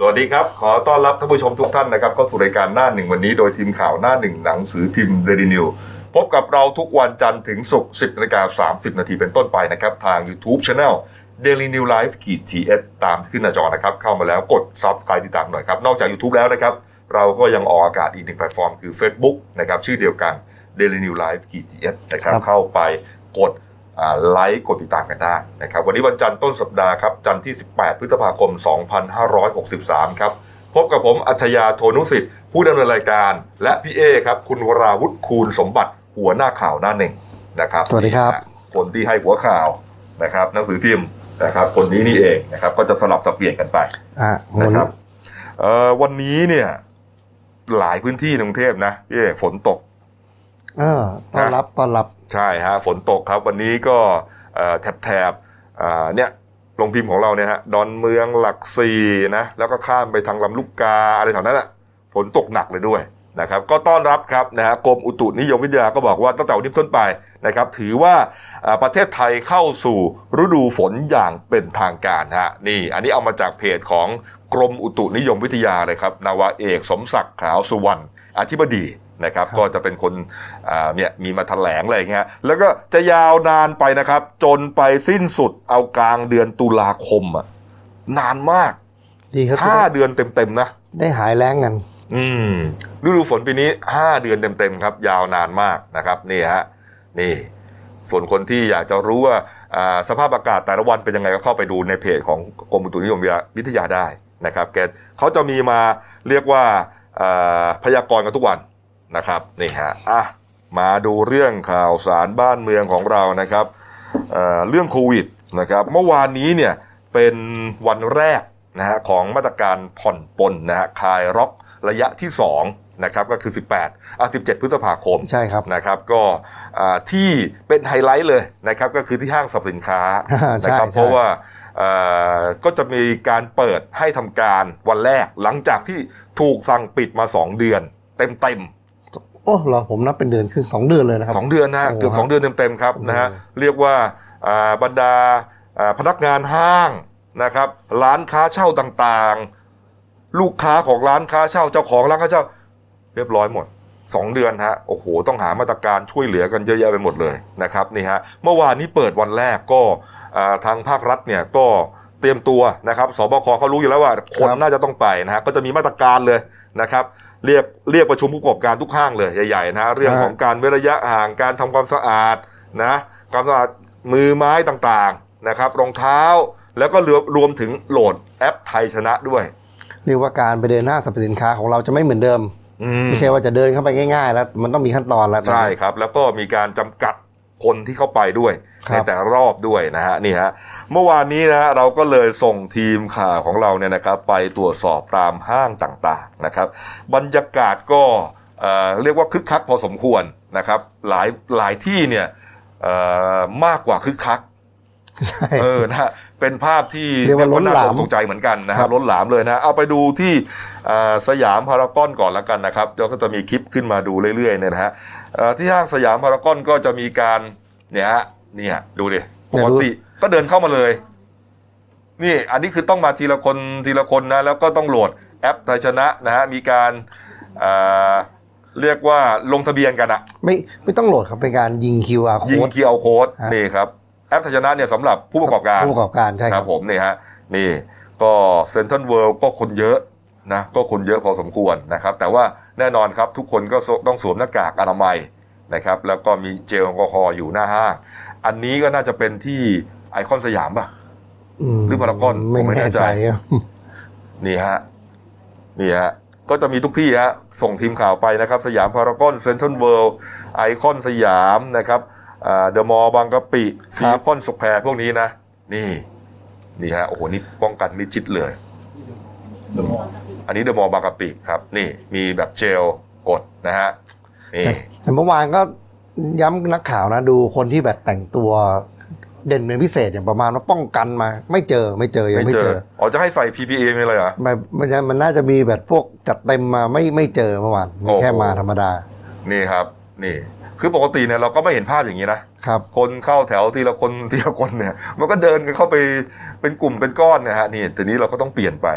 สวัสดีครับ ขอต้อนรับท่านผู้ชมทุกท่านนะครับเข้าสู่รายการหน้าหนึ่งวันนี้โดยทีมข่าวหน้าหนึ่งหนังสือพิมพ์เดลินิวพบกับเราทุกวันจันทร์ถึงศุกร์10นาฬิกา30 นาทีเป็นต้นไปนะครับ ทาง YouTube Channel Daily News Live ขีด GS ตามที่ขึ้นหน้าจอนะครับ เข้ามาแล้วกด Subscribe ติดตามหน่อยครับ นอกจาก YouTube แล้วนะครับ เราก็ยังออกอากาศอีกหนึ่งแพลตฟอร์มคือ Facebook นะครับชื่อเดียวกัน Daily News Live ขีด GS นะครับครับเข้าไปกดอ่า ไลค์กดติดตามกันได้นะครับ วันนี้วันจันทร์ต้นสัปดาห์ครับ จันทร์ที่ 18 พฤษภาคม 2563 ครับ พบกับผมอัจฉริยะโทนุสิทธิ์ ผู้ดำเนินรายการ และพี่เอครับ คุณวราวุฒิคูณสมบัติหัวหน้าข่าวหน้าหนึ่งนะครับ สวัสดีครับ คนที่ให้หัวข่าวนะครับหนังสือพิมพ์นะครับ คนนี้นี่เองนะครับ ก็จะสลับสับเปลี่ยนกันไปอะนะครับเอ่อวันนี้เนี่ยหลายพื้นที่ในกรุงเทพนะพี่เอฝนตก เออต้อนรับต้อนรับใช่ฮะฝนตกครับวันนี้ก็เอ่อแถบแถบๆอ่าเนี่ยโรงพิมพ์ของเราเนี่ยฮะดอนเมืองหลักสี่นะแล้วก็ข้ามไปทางลำลูกกาอะไรแถวนั้นอะฝนตกหนักเลยด้วยนะครับก็ต้อนรับครับนะฮะกรมอุตุนิยมวิทยาก็บอกว่าตั้งแต่วันนี้เป็นต้นไปนะครับ ถือว่าอ่าประเทศไทยเข้าสู่ฤดูฝนอย่างเป็นทางการฮะนี่ อันนี้เอามาจากเพจของกรมอุตุนิยมวิทยาเลยครับนาวาเอกสมศักดิ์ขาวสุวรรณอธิบดี นะครับครับ ก็จะเป็นคนอ่าเนี่ยมีมาแถลงอะไรอย่างเงี้ยแล้วก็จะยาวนานไปนะครับ จนไปสิ้นสุดเอากลางเดือนตุลาคมอะนานมากดีครับห้าเดือนเต็มๆนะ ได้หายแล้งกัน อืมฤดูฝนปีนี้ห้าเดือนเต็มๆครับ ยาวนานมากนะครับนี่ฮะนี่ส่วนคนที่อยากจะรู้ว่าอ่าสภาพอากาศแต่ละวันเป็นยังไงก็เข้าไปดูในเพจของกรมอุตุนิยมวิทยาได้นะครับแกเขาจะมีมาเรียกว่าอ่าพยากรณ์กันทุกวัน นะครับนี่ฮะอะมาดูเรื่องข่าวสารบ้านเมืองของเรานะครับเอ่อเรื่องโควิดนะครับเมื่อวานนี้เนี่ยเป็นวันแรกนะฮะของมาตรการผ่อนปลนนะฮะคลายล็อกระยะที่2นะครับก็คือ 18อะ17 พฤษภาคมใช่ครับนะครับก็อ่าที่เป็นไฮไลท์เลยนะครับก็คือที่ห้างสรรพสินค้าใช่นะครับใช่เพราะว่าอ่าก็จะมีการเปิดให้ทำการวันแรกหลังจากที่ถูกสั่งปิดมา 2 เดือนเต็มเต็มโอ้เหรอผมนับเป็นเดือนครึ่งสองเดือนเลยนะครับสองเดือนนะฮะโอ้เกือบครับสองเดือนเต็มๆครับนะฮะโอ้เรียกว่าอ่าบรรดาอ่าพนักงานห้างนะครับร้านค้าเช่าต่างๆ ลูกค้าของร้านค้าเช่าเจ้าของร้านค้าเช่า เรียบร้อยหมดสองเดือนฮะโอ้โหต้องหามาตรการช่วยเหลือกันเยอะแยะไปหมดเลยนะครับนี่ฮะเมื่อวานนี้เปิดวันแรกก็อ่าทางภาครัฐเนี่ยก็เตรียมตัวนะครับสบคเขารู้อยู่แล้วว่าคนครับน่าจะต้องไปนะฮะก็จะมีมาตรการเลยนะครับ เรียกเรียกประชุมผู้ประกอบการทุกห้างเลยใหญ่ๆนะฮะเรื่องของการเว้นระยะห่างการทำความสะอาดนะความสะอาดมือไม้ต่างๆนะครับ รองเท้าแล้วก็รวมรวมถึงโหลดแอปไทยชนะด้วย เรียกว่าการไปเดินห้างสรรพสินค้าของเราจะไม่เหมือนเดิมอืมไม่ใช่ว่าจะเดินเข้าไปง่าย ๆ แล้วมันต้องมีขั้นตอนแล้วใช่ครับ แล้วก็มีการจำกัดคนที่เข้าไปด้วยครับ ในแต่ละรอบด้วยนะฮะนี่ฮะเมื่อวานนี้นะฮะเราก็เลยส่งทีมข่าวของเราเนี่ยนะครับไปตรวจสอบตามห้างต่างๆนะครับ บรรยากาศก็เอ่อเรียกว่าคึกคักพอสมควรนะครับหลายหลายที่เนี่ยเอ่อมากกว่าคึกคักใช่เออนะฮะเป็นภาพที่เรียกว่าล้นหลามตกใจเหมือนกันนะครัฮะบล้นหลามเลยนะเอาไปดูที่เอ่อสยามพารากอนก่อนแล้วกันนะครับเราก็จะมีคลิปขึ้นมาดูเรื่อยๆเนี่ยนะฮะเอ่อที่ห้างสยามพารากอนก็จะมีการเนี่ยฮะ เนี่ย ดูดิปกติก็เดินเข้ามาเลย นี่ อันนี้คือต้องมาทีละคนทีละคนนะ แล้วก็ต้องโหลดแอปไทยชนะนะฮะมีการเอ่อเรียกว่าลงทะเบียนกันอะไม่ไม่ต้องโหลดครับเป็นการยิง QR ยิง code เคียวโค้ดฮะนี่ครับแอปไทยชนะเนี่ยสำหรับผู้ประกอบการผู้ประกอบการใช่คครัรับบผมนี่ฮะนี่ก็เซ็นทรัลเวิลด์ก็คนเยอะนะก็คนเยอะพอสมควรนะครับ แต่ว่าแน่นอนครับทุกคนก็ต้องสวมหน้ากากอนามัยนะครับ แล้วก็มีเจลแอลกอฮอล์อยู่หน้าห้าง อันนี้ก็น่าจะเป็นที่ไอคอนสยามป่ะมหรือพารากอนไม่ผมไม่แน่แน่ใจใจครับนี่ฮะ นี่ฮะ ก็จะมีทุกที่ฮะ ส่งทีมข่าวไปนะครับ สยามพารากอนเซ็นทรัลเวิลด์ไอคอนสยามนะครับเดอะมอลล์บางกะปิซีคอนสแควร์พวกนี้นะ นี่ นี่ฮะ โอ้โห นี่ป้องกันมิดชิดเลย อันนี้เดอะมอลล์บางกะปิครับ นี่ มีแบบเจลกดนะฮะ นี่แต่แต่เมื่อวานก็ ย้ำนักข่าวนะดูคนที่แบบแต่งตัวเด่นเป็นพิเศษอย่างประมาณว่าป้องกันมา ไม่เจอไม่เจอยังไม่เจออ๋อจะให้ใส่ PPA ไม่เลยเหรอมันมันจะมันน่าจะมีแบบพวกจัดเต็มมาไม่ไม่เจอเมื่อวานมีแค่โอ้โหมาธรรมดา นี่ครับ นี่ คือปกติเนี่ยเราก็ไม่เห็นภาพอย่างนี้นะครับ คนเข้าแถวทีละคนทีละคนเนี่ย มันก็เดินกันเข้าไปเป็นกลุ่มเป็นก้อนนะฮะนี่ทีนี้เราก็ต้องเปลี่ยนไป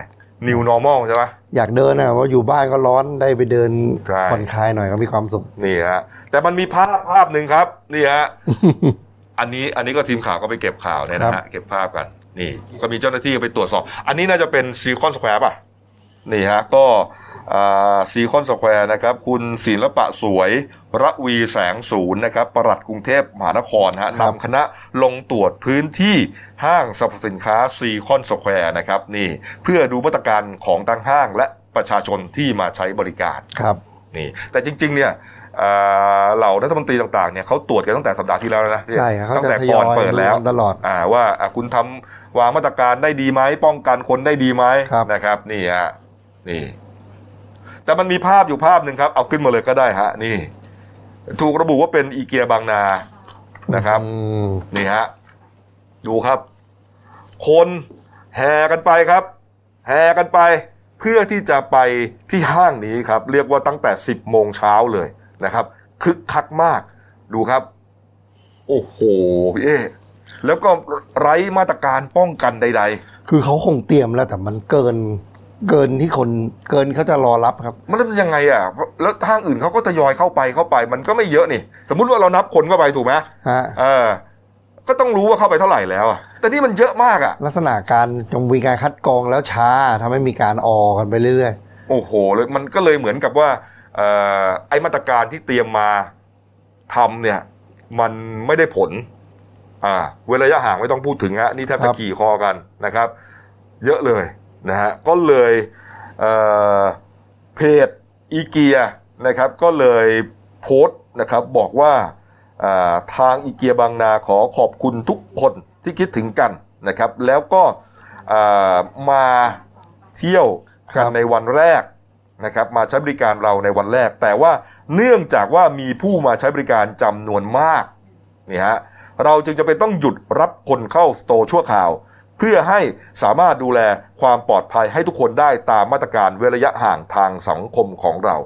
new normal ใช่ไหมอยากเดินนะว่าอยู่บ้านก็ร้อนได้ไปเดินใช่ผ่อนคลายหน่อยก็มีความสุขนี่ฮะแต่มันมีภาพภาพหนึ่งครับนี่ฮะอันนี้อันนี้ก็ทีมข่าวก็ไปเก็บข่าวเนี่ยนะครัฮะบเก็บภาพกัน นี่ ก็มีเจ้าหน้าที่ไปตรวจสอบ อันนี้น่าจะเป็นซีคอนสแควร์ป่ะนี่ฮะก็ ซีคอนสแควร์นะครับ คุณศิลปสวย ระวีแสงสูรย์นะครับปลัดกรุงเทพมหานครฮะนำคณะลงตรวจพื้นที่ห้างสรรพสินค้าซีคอนสแควร์นะครับนี่เพื่อดูมาตรการของทางห้างและประชาชนที่มาใช้บริการครับนี่แต่จริง ๆ เนี่ยเอ่อเหล่ารัฐมนตรีต่างๆเนี่ยเขาตรวจกันตั้งแต่สัปดาห์ที่แล้วแล้วนะใช่ครับเขาตั้งจะแต่ทยก่ออนยเปิดแล้วดูกันตลอดอ่าว่าอะคุณทำวางมาตรการได้ดีไหมป้องกันคนได้ดีไหมครับนะครับนี่ฮะนี่ แต่มันมีภาพอยู่ภาพหนึ่งครับ เอาขึ้นมาเลยก็ได้ฮะ นี่ ถูกระบุว่าเป็นอีเกียบางนานะครับอืมนี่ฮะดูครับ คนแห่กันไปครับ แห่กันไป เพื่อที่จะไปที่ห้างนี้ครับ เรียกว่าตั้งแต่ 10โมงเช้าเลยนะครับคึกคักมาก ดูครับ โอ้โหพี่เอ๊แล้วก็ไร้มาตรการป้องกันใดคือเขาคงเตรียมแล้วแต่มันเกิน เกินที่คนเกินเขาจะรอรับครับๆมันเป็นยังไงอะแล้วห้างอื่นเขาก็ทยอยเข้าไปเข้าไป มันก็ไม่เยอะนี่ สมมุติว่าเรานับคนเข้าไปถูกไหมฮะเออ ก็ต้องรู้ว่าเข้าไปเท่าไหร่แล้วอะแต่นี่มันเยอะมากอะ ลักษณะการจงมีการคัดกรองแล้วช้าทำให้มีการออกันไปเรื่อยโอ้โหเลยมันก็เลยเหมือนกับว่าเอ่อไอ้มาตรการที่เตรียมมาทำเนี่ย มันไม่ได้ผล อ่า เวลาระยะห่างไม่ต้องพูดถึงฮะนี่แทบครัจะบขี่คอกันนะครับ เยอะเลย นะฮะก็เลยเอ่อเพจอีเกียนะครับก็เลยโพสต์นะครับบอกว่าอ่าทางอีเกียบางนาขอขอบคุณทุกคนที่คิดถึงกันนะครับแล้วก็อ่ามาเที่ยวกันในวันแรกนะครับมาใช้บริการเราในวันแรก แต่ว่าเนื่องจากว่ามีผู้มาใช้บริการจำนวนมากนี่ฮะเราจึงจะเป็นต้องหยุดรับคนเข้าสโตร์ชั่วคราว เพื่อให้สามารถดูแลความปลอดภัยให้ทุกคนได้ตามมาตรการเว้นระยะห่างทางสังคมของเรา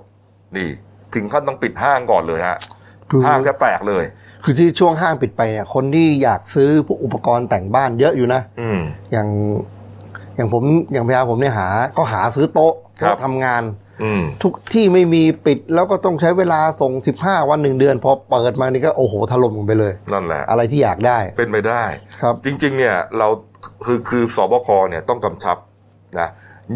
นี่ ถึงขั้นต้องปิดห้างก่อนเลยฮะๆคือห้างแทบแตกเลย คือที่ช่วงห้างปิดไปเนี่ย คนที่อยากซื้อพวกอุปกรณ์แต่งบ้านเยอะอยู่นะอืมอย่างอย่างผมอย่างพยาผมเนี่ยหา ก็หาซื้อโต๊ะครับโต๊ะทำงานอืม ทุกที่ไม่มีปิดแล้วก็ต้องใช้เวลาส่ง 15 วันหนึ่งเดือน พอเปิดมานี่ก็โอ้โหถล่มลงไปเลย นั่นแหละ อะไรที่อยากได้เป็นไปได้ครับ จริง ๆ เนี่ยเราคือคือสบคเนี่ยต้องกำชับนะ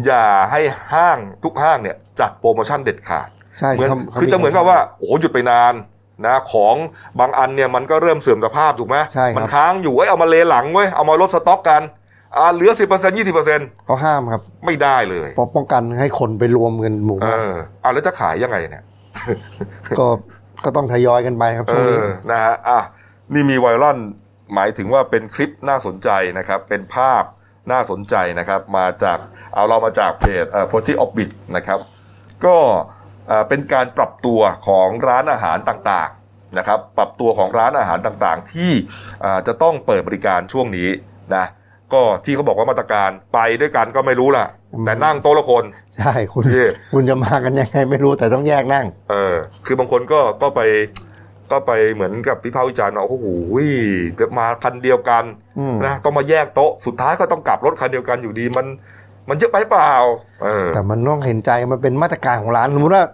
อย่าให้ห้างทุกห้างเนี่ยจัดโปรโมชั่นเด็ดขาดใช่เหมือนขาขาคือจะเหมือนกับว่าโอ้โหหยุดไปนานนะของบางอันเนี่ยมันก็เริ่มเสื่อมสภาพถูกไหมใช่ครับมันค้างอยู่เอ้ยเอามาเลหลังเว้ยเอามาลดสต็อกกัน อ่าเหลือสิบเปอร์เซ็นต์ยี่สิบเปอร์เซ็นต์เขาห้ามครับไม่ได้เลยป้องป้องกันให้คนไปรวมกันหมู่เอบ้านอเอาแล้วจะขายยังไงเนี่ย ก็ก็ต้องทยอยกันไปครับเอช่วงนี้อนะฮะ อะ นี่มีไวรัลหมายถึงว่าเป็นคลิปน่าสนใจนะครับ เป็นภาพน่าสนใจนะครับ มาจาก เอาเรามาจากเพจเอ่อ p o s i o f b i t นะครับ ก็เอ่อเป็นการปรับตัวของร้านอาหารต่างๆนะครับ ปรับตัวของร้านอาหารต่างๆ ที่อ่าจะต้องเปิดบริการช่วงนี้นะ ก็ที่เขาบอกว่ามาตรการไปด้วยกันก็ไม่รู้ล่ะ แต่นั่งโต๊ะละคน ใช่คุณพี่คุณจะมากันยังไงไม่รู้แต่ต้องแยกนั่ง เออ คือบางคนก็ก็ไปก็ไปเหมือนกับพิพากษ์วิจารณ์ว่าโอ้โหมาคันเดียวกันอืมนะต้องมาแยกโต๊ะสุดท้ายก็ต้องกลับรถคันเดียวกันอยู่ดีมัน มันเยอะไปเปล่าเออแต่มันต้องเห็นใจมันเป็นมาตรการของร้านสมมติว่า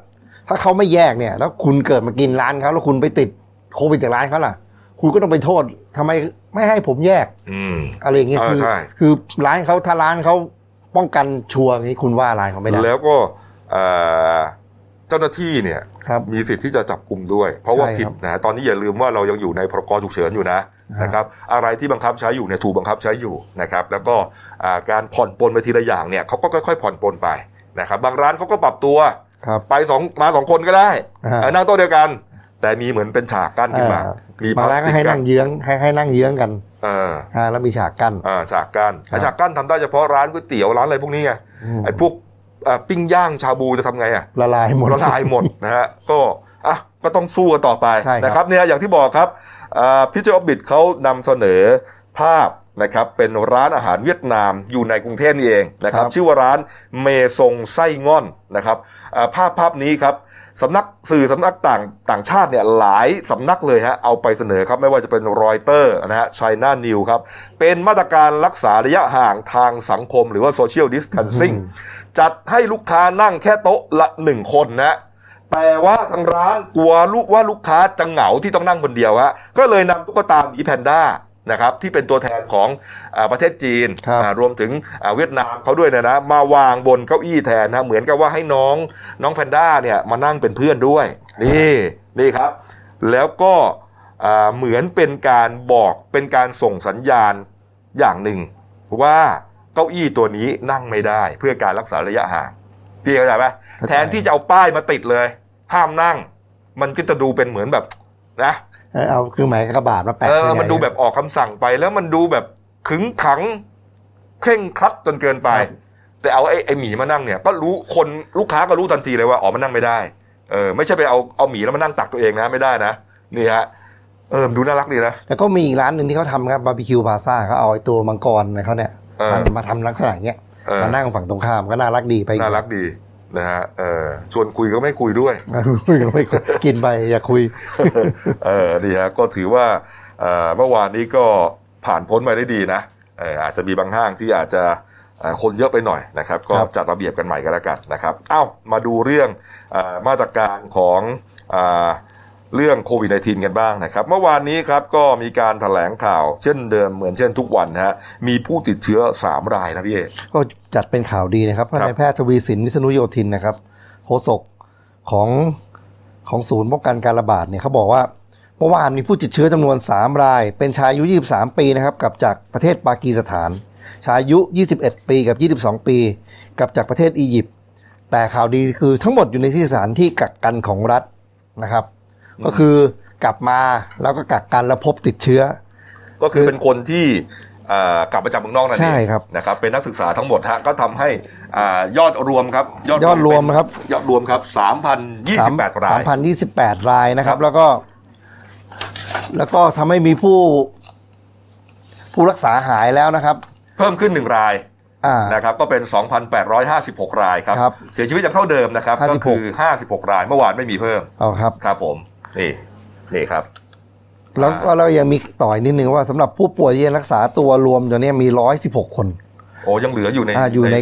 ถ้าเขาไม่แยกเนี่ย แล้วคุณเกิดมากินร้านเขาแล้วคุณไปติดโควิดจากร้านเขาล่ะ คุณก็ต้องไปโทษทำไมไม่ให้ผมแยก อืมอะไรอย่างเงี้ยเออคือใช่คือร้านเขาถ้าร้านเขาป้องกันชัวร์อย่างนี้คุณว่าร้านเขาไม่ได้แล้วก็เอ่อเจ้าหน้าที่เนี่ยครับมีสิทธิ์ที่จะจับกลุ่มด้วย เพราะว่าใช่ผิดครับนะตอนนี้อย่าลืมว่าเรายังอยู่ในพรกฉุกเฉินอยู่นะอ่านนะครับ อะไรที่บังคับใช้อยู่เนี่ยถูกบังคับใช้อยู่นะครับ แล้วก็อ่าการผ่อนปลนไปทีละอย่างเนี่ยเขาก็ค่อย ๆ ผ่อนปลนไปนะครับ บางร้านเขาก็ปรับตัวครับไปสองมาสองคนก็ได้อ่าเออนั่งโต๊ะเดียวกัน แต่มีเหมือนเป็นฉากกั้นขึ้นมาอ่า มีบางร้านก็ให้นั่งเยื้องให้ให้นั่งเยื้องกันเอออ่าแล้วมีฉากกั้นอ่าฉากกั้นครับไอ้ฉากกั้นทำได้เฉพาะร้านก๋วยเตี๋ยวร้านอะไรพวกนี้ไงอืมไอ้พวกอ่าปิ้งย่างชาบูจะทำไงอะละลายหมดละลายหมดนะฮะก็อะก็ต้องสู้กันต่อไปใช่ครับนะครับเนี่ยอย่างที่บอกครับพิจิออบิทเขานำเสนอภาพนะครับเป็นร้านอาหารเวียดนามอยู่ในกรุงเทพนี่เองนะครับครับชื่อว่าร้านเมซงไส้ง่อนนะครับอ่าภาพภาพนี้ครับ สำนักสื่อสำนักต่างต่างชาติเนี่ยหลายสำนักเลยฮะเอาไปเสนอครับไม่ว่าจะเป็นรอยเตอร์นะฮะไชน่านิวครับ เป็นมาตรการรักษาระยะห่างทางสังคมหรือว่าโซเชียลดิส a ทนซิ่งจัดให้ลูกค้านั่งแค่โต๊ะละหนึ่งคนนะแต่ว่าทางร้านกลัวลูกว่าลูกค้าจะเหงาที่ต้องนั่งคนเดียวฮะก็เลยนำตุ๊กตาหมีแพนด้า นะครับที่เป็นตัวแทนของอาประเทศจีนครับอ่ารวมถึงอ่าเวียดนามเขาด้วยนะนะมาวางบนเก้าอี้แทนนะเหมือนกับว่าให้น้องน้องแพนด้าเนี่ยมานั่งเป็นเพื่อนด้วย นี่นี่ครับ แล้วก็อ่าเหมือนเป็นการบอกเป็นการส่งสัญญาณอย่างหนึ่ง ว่าเก้าอี้ตัวนี้นั่งไม่ได้ เพื่อการรักษาระยะห่างพี่เข้าใจไหมเข้าใจแทนที่จะเอาป้ายมาติดเลย ห้ามนั่ง มันก็จะดูเป็นเหมือนแบบนะ เอาเครื่องหมายกระบาดมาแปะเออใหญ่ๆมันดูแบบออกคำสั่งไปแล้วมันดูแบบขึงขังเคร่งครัดจนเกินไปครับแต่เอาไอ้ไอ้หมีมานั่งเนี่ย ก็รู้คนลูกค้าก็รู้ทันทีเลยว่าอ๋อมันนั่งไม่ได้เออไม่ใช่ไปเอาเอาหมีแล้วมานั่งตักตัวเองนะไม่ได้นะนี่ฮะเออมันดูน่ารักดีนะแล้วก็มีอีกร้านหนึ่งที่เขาทำครับบาร์บีคิวพาซ่าเขาเอาไอ้ตัวมังกรอะไรเขาเนี่ยเออมามาทำลักษณะอย่างเงี้ยเออมานั่งฝั่งตรงข้ามก็น่ารักดีไปอีน่ารักดี นะฮะเออชวนคุยก็ไม่คุยด้วยคุยกันไม่คุยกินไปอย่าคุย เออดีฮะก็ถือว่าเอ่อเมื่อวานนี้ก็ผ่านพ้นมาได้ดีนะเอออาจจะมีบางห้างที่อาจจะเอ่อคนเยอะไปหน่อยนะครับ ก็ครับจัดระเบียบกันใหม่ก็แล้วกันนะครับ เอ้ามาดูเรื่องเออมาตรการของ เออเรื่องโควิด -19 กันบ้างนะครับ เมื่อวานนี้ครับก็มีการแถลงข่าวเช่นเดิมเหมือนเช่นทุกวันนะฮะมีผู้ติดเชื้อ 3 รายนะพี่เอก็จัดเป็นข่าวดีนะครับเพราะครับนายแพทย์ทวีสินวิษณุโยธินนะครับโฆษกของของศูนย์ป้องกันการระบาดเนี่ยเขาบอกว่าเมื่อวานมีผู้ติดเชื้อจำนวน 3 ราย เป็นชายอายุ 23 ปีนะครับกลับจากประเทศปากีสถาน ชายอายุ 21 ปีกับ 22 ปีกลับจากประเทศอียิปต์แต่ข่าวดีคือทั้งหมดอยู่ในที่สถานที่กักกันของรัฐนะครับ ก็คือกลับมาแล้วก็กักกันแล้วพบติดเชื้อ ก็คือเป็นคนที่อ่ากลับมาจากเมืองนอกนั่นเองใช่ครับนะครับเป็นนักศึกษาทั้งหมดฮะก็ทำให้อ่ายอดรวมครับยอดรวมเป็นครับยอดรวมครับสามพันยี่สิบแปดรายสามพันยี่สิบแปดรายนะครัครับบแล้วก็ แล้วก็ทำให้มีผู้ผู้รักษาหายแล้วนะครับ เพิ่มขึ้นหนึ่งรายอ่านะครับก็เป็น 2,856 รายครับครับเสียชีวิตยังเท่าเดิมนะครับ56ก็คือ 56 รายเมื่อวานไม่มีเพิ่มเอาครับครับผม นี่นี่ครับ แล้วก็เรายังมีต่อยนิดนึงว่าสำหรับผู้ป่วยที่ยังรักษาตัวรวมตอนนี้มีร้อยสิบหกคน โอ้ยังเหลืออยู่ในอ่าอยู่ใน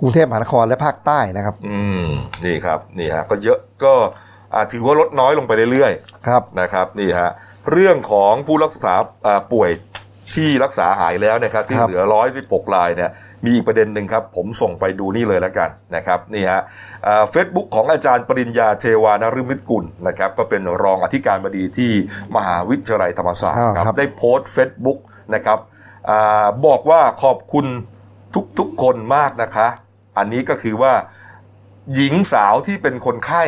กรุงเทพมหานครและภาคใต้นะครับ อืมนี่ครับนี่ฮะก็เยอะก็อ่าถือว่าลดน้อยลงไปเรื่อยๆครับนะครับนี่ฮะเรื่องของผู้รักษาอ่าป่วยที่รักษาหายแล้วนะครับที่ครับเหลือ116รายเนี่ย มีอีกประเด็นหนึ่งครับ ผมส่งไปดูนี่เลยแล้วกันนะครับนี่ฮะเฟซบุ๊กของอาจารย์ปริญญาเทวานฤมิตรกุลนะครับก็เป็นรองอธิการบดีที่มหาวิทยาลัยธรรมศาสตร์อ่าครับครับได้โพสต์เฟซบุ๊กนะครับอาบอกว่าขอบคุณทุกๆคนมากนะคะ อันนี้ก็คือว่าหญิงสาวที่เป็นคนไข้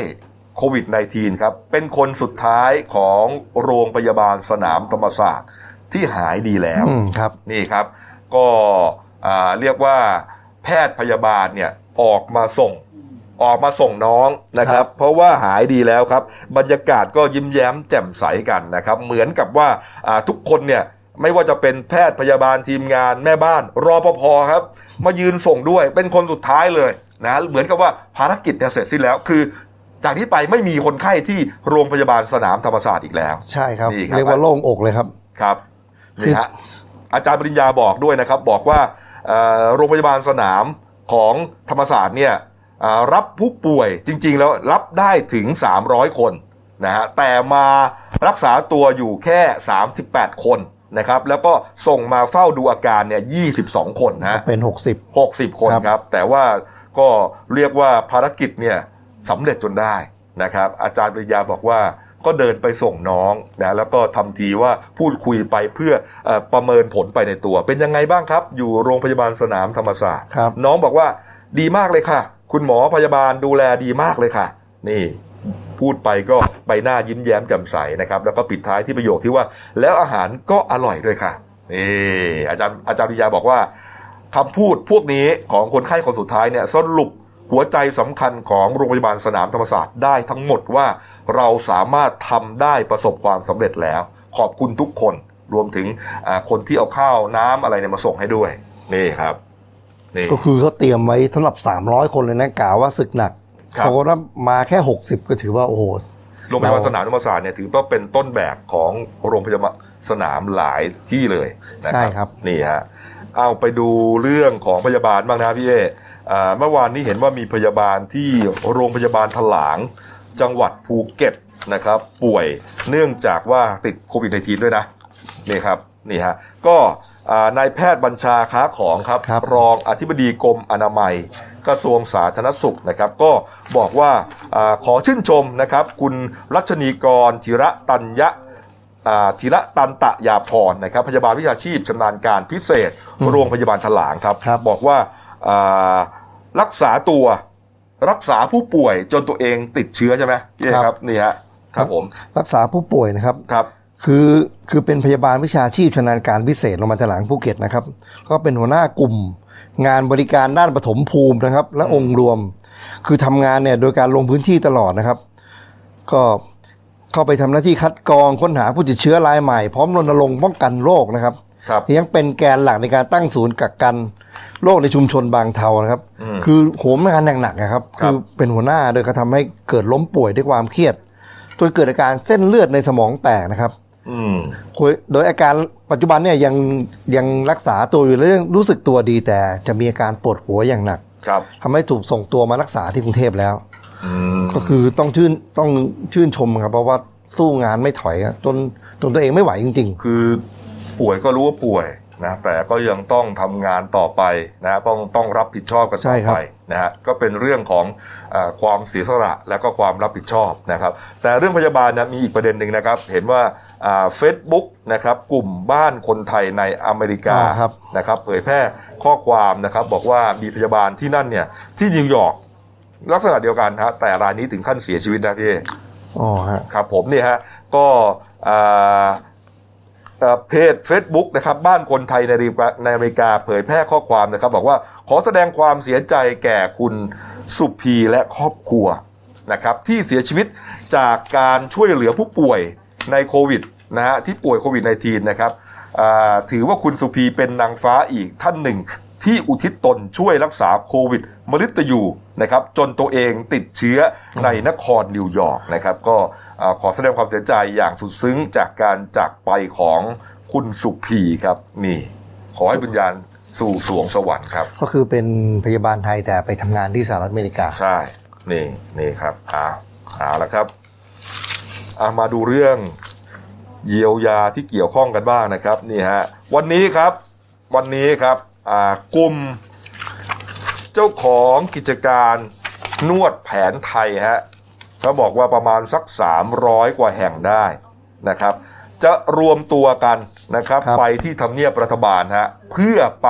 โควิด -19 ครับ เป็นคนสุดท้ายของโรงพยาบาลสนามธรรมศาสตร์ที่หายดีแล้วอืมครับนี่ครับ ก็อ่า เรียกว่าแพทย์พยาบาลเนี่ยออกมาส่งออกมาส่งน้องนะคครัรับบเพราะว่าหายดีแล้วครับ บรรยากาศก็ยิ้มแย้มแจ่มใสกันนะครับ เหมือนกับว่าอ่าทุกคนเนี่ยไม่ว่าจะเป็นแพทย์พยาบาลทีมงานแม่บ้าน รอปภครับ มายืนส่งด้วยเป็นคนสุดท้ายเลยนะเหมือนกับว่าภารกิจเนี่ยเสร็จสิ้นแล้วคือจากนี้ไปไม่มีคนไข้ที่โรงพยาบาลสนามธรรมศาสตร์อีกแล้ว ใช่ครับนี่ครับเรียกว่าโล่งอกเลยครับครับนี่ฮะอาจารย์ปริญญาบอกด้วยนะครับ บอกว่าเอ่อ โรงพยาบาลสนามของธรรมศาสตร์เนี่ยเอ่อรับผู้ป่วยจริง ๆ แล้วรับได้ถึง 300 คนนะฮะแต่มารักษาตัวอยู่แค่ 38 คนนะครับแล้วก็ส่งมาเฝ้าดูอาการเนี่ย 22 คนนะฮะเป็นหกสิบ60 คนครับครับ แต่ว่าก็เรียกว่าภารกิจเนี่ยสำเร็จจนได้นะครับ อาจารย์ปริญญาบอกว่า ก็เดินไปส่งน้องนะแล้วก็ทำทีว่าพูดคุยไปเพื่อเออประเมินผลไปในตัว เป็นยังไงบ้างครับ อยู่โรงพยาบาลสนามธรรมศาสตร์ครับน้องบอกว่าดีมากเลยค่ะ คุณหมอพยาบาลดูแลดีมากเลยค่ะ นี่พูดไปก็ใบหน้ายิ้มแย้มแจ่มใสนะครับ แล้วก็ปิดท้ายที่ประโยคที่ว่า แล้วอาหารก็อร่อยด้วยค่ะนี่อาจารย์อาจารย์ปริญญาบอกว่าคำพูดพวกนี้ของคนไข้คนสุดท้ายเนี่ยสรุปหัวใจสำคัญของโรงพยาบาลสนามธรรมศาสตร์ได้ทั้งหมดว่า เราสามารถทำได้ประสบความสำเร็จแล้ว ขอบคุณทุกคนรวมถึงอ่าคนที่เอาข้าวน้ำอะไรเนี่ยมาส่งให้ด้วย นี่ครับนี่ก็คือเขาเตรียมไว้สำหรับ 300 คนเลยนะกล่าวว่าศึกหนักครับปรากฏว่ามาแค่ 60 ก็ถือว่า โอ้โหโรงพยาบาลเราสนามธรรมศาสตร์เนี่ยถือว่าเป็นต้นแบบของโรงพยาบาลสนามหลายที่เลยนะใช่ครับนี่ฮะเอาไปดูเรื่องของพยาบาลบ้างนะพี่เออ่าเมื่อวานนี้เห็นว่ามีพยาบาลที่โรงพยาบาลถลาง จังหวัดภูเก็ตนะครับ ป่วยเนื่องจากว่าติดโควิด -19 ด้วยนะนี่ครับนี่ฮะก็อ่านายแพทย์บัญชาค้าของครับครับรองอธิบดีกรมอนามัย กระทรวงสาธารณสุขนะครับ ก็บอกว่าอาขอชื่นชมนะครับ คุณรัชนีกรธีระตัญญะอ่าธีระตันตะยาพรนะครับ พยาบาลวิชาชีพชำนาญการพิเศษ โรงพยาบาลถลางครับครับบอกว่าอ่ารักษาตัว รักษาผู้ป่วยจนตัวเองติดเชื้อใช่ไหมพี่เอกครับนี่ฮะครับผมรักษาผู้ป่วยนะครับครับ คือคือเป็นพยาบาลวิชาชีพชำนาญการพิเศษโรงพยาบาลถลางภูเก็ตนะครับ ก็เป็นหัวหน้ากลุ่ม งานบริการด้านปฐมภูมินะครับ และองค์รวม คือทำงานเนี่ยโดยการลงพื้นที่ตลอดนะครับ ก็เข้าไปทำหน้าที่คัดกรองค้นหาผู้ติดเชื้อรายใหม่ พร้อมรณรงค์ป้องกันโรคนะครับ ครับยังเป็นแกนหลักในการตั้งศูนย์กักกันโรคในชุมชนบางเทานะครับอืมคือโหมงานหนักๆนะครับครับอเป็นหัวหน้าโดยกระทำให้เกิดล้มป่วยด้วยความเครียดจนเกิดอาการเส้นเลือดในสมองแตกนะครับอืมโดยอาการปัจจุบันเนี่ยยังยังรักษาตัวอยู่และยังรู้สึกตัวดีแต่จะมีอาการปวดหัวอย่างหนักครับทำให้ถูกส่งตัวมารักษาที่กรุงเทพแล้วอืมก็คือต้องชื่นต้องชื่นชมครับเพราะว่าสู้งานไม่ถอยอะจนจนตัวเองไม่ไหวจริงคือ ป่วยก็รู้ว่าป่วยนะแต่ก็ยังต้องทำงานต่อไปนะต้องต้องรับผิดชอบกันใช่ต่อครัไปบนะฮะก็เป็นเรื่องของอาความเสียสละและก็ความรับผิดชอบนะครับ แต่เรื่องพยาบาลนะมีอีกประเด็นหนึ่งนะครับ เห็นว่าเฟซบุ๊กนะครับกลุ่มบ้านคนไทยในอเมริกาอ่าครับนะครับเผยแพร่ข้อความนะครับบอกว่ามีพยาบาลที่นั่นเนี่ยที่นิวยอร์กลักษณะเดียวกันฮะแต่รายนี้ถึงขั้นเสียชีวิตนะพี่ๆอ๋อฮะครับผมเนี่ยฮะก็อ่า เพจ Facebook นะครับบ้านคนไทยในอเมริกาในอเมริกาเผยแพร่ข้อความนะครับ บอกว่าขอแสดงความเสียใจแก่คุณสุพีและครอบครัวนะครับที่เสียชีวิตจากการช่วยเหลือผู้ป่วยในโควิดนะฮะที่ป่วยโควิด -19 นะครับถือว่าคุณสุพีเป็นนางฟ้าอีกท่านหนึ่ง ที่อุทิศตนช่วยรักษาโควิดมฤตยูนะครับจนตัวเองติดเชื้อในนครนิวยอร์กนะครับก็อ่าขอแสดงความเสียใจอย่างสุดซึ้งจากการจากไปของคุณสุพีครับนี่ ขอให้วิญญาณสู่สวงสวรรค์ครับ ก็คือเป็นพยาบาลไทยแต่ไปทำงานที่สหรัฐอเมริกา ใช่ นี่นี่ครับอ่าเอาละครับอ่ามาดูเรื่องเยียวยาที่เกี่ยวข้องกันบ้างนะครับนี่ฮะวันนี้ครับวันนี้ครับอ่า กลุ่มเจ้าของกิจการนวดแผนไทยฮะเขาบอกว่าประมาณสัก 300 กว่าแห่งได้นะครับ จะรวมตัวกันนะครับครับไปที่ทำเนียบรัฐบาลฮะเพื่อไป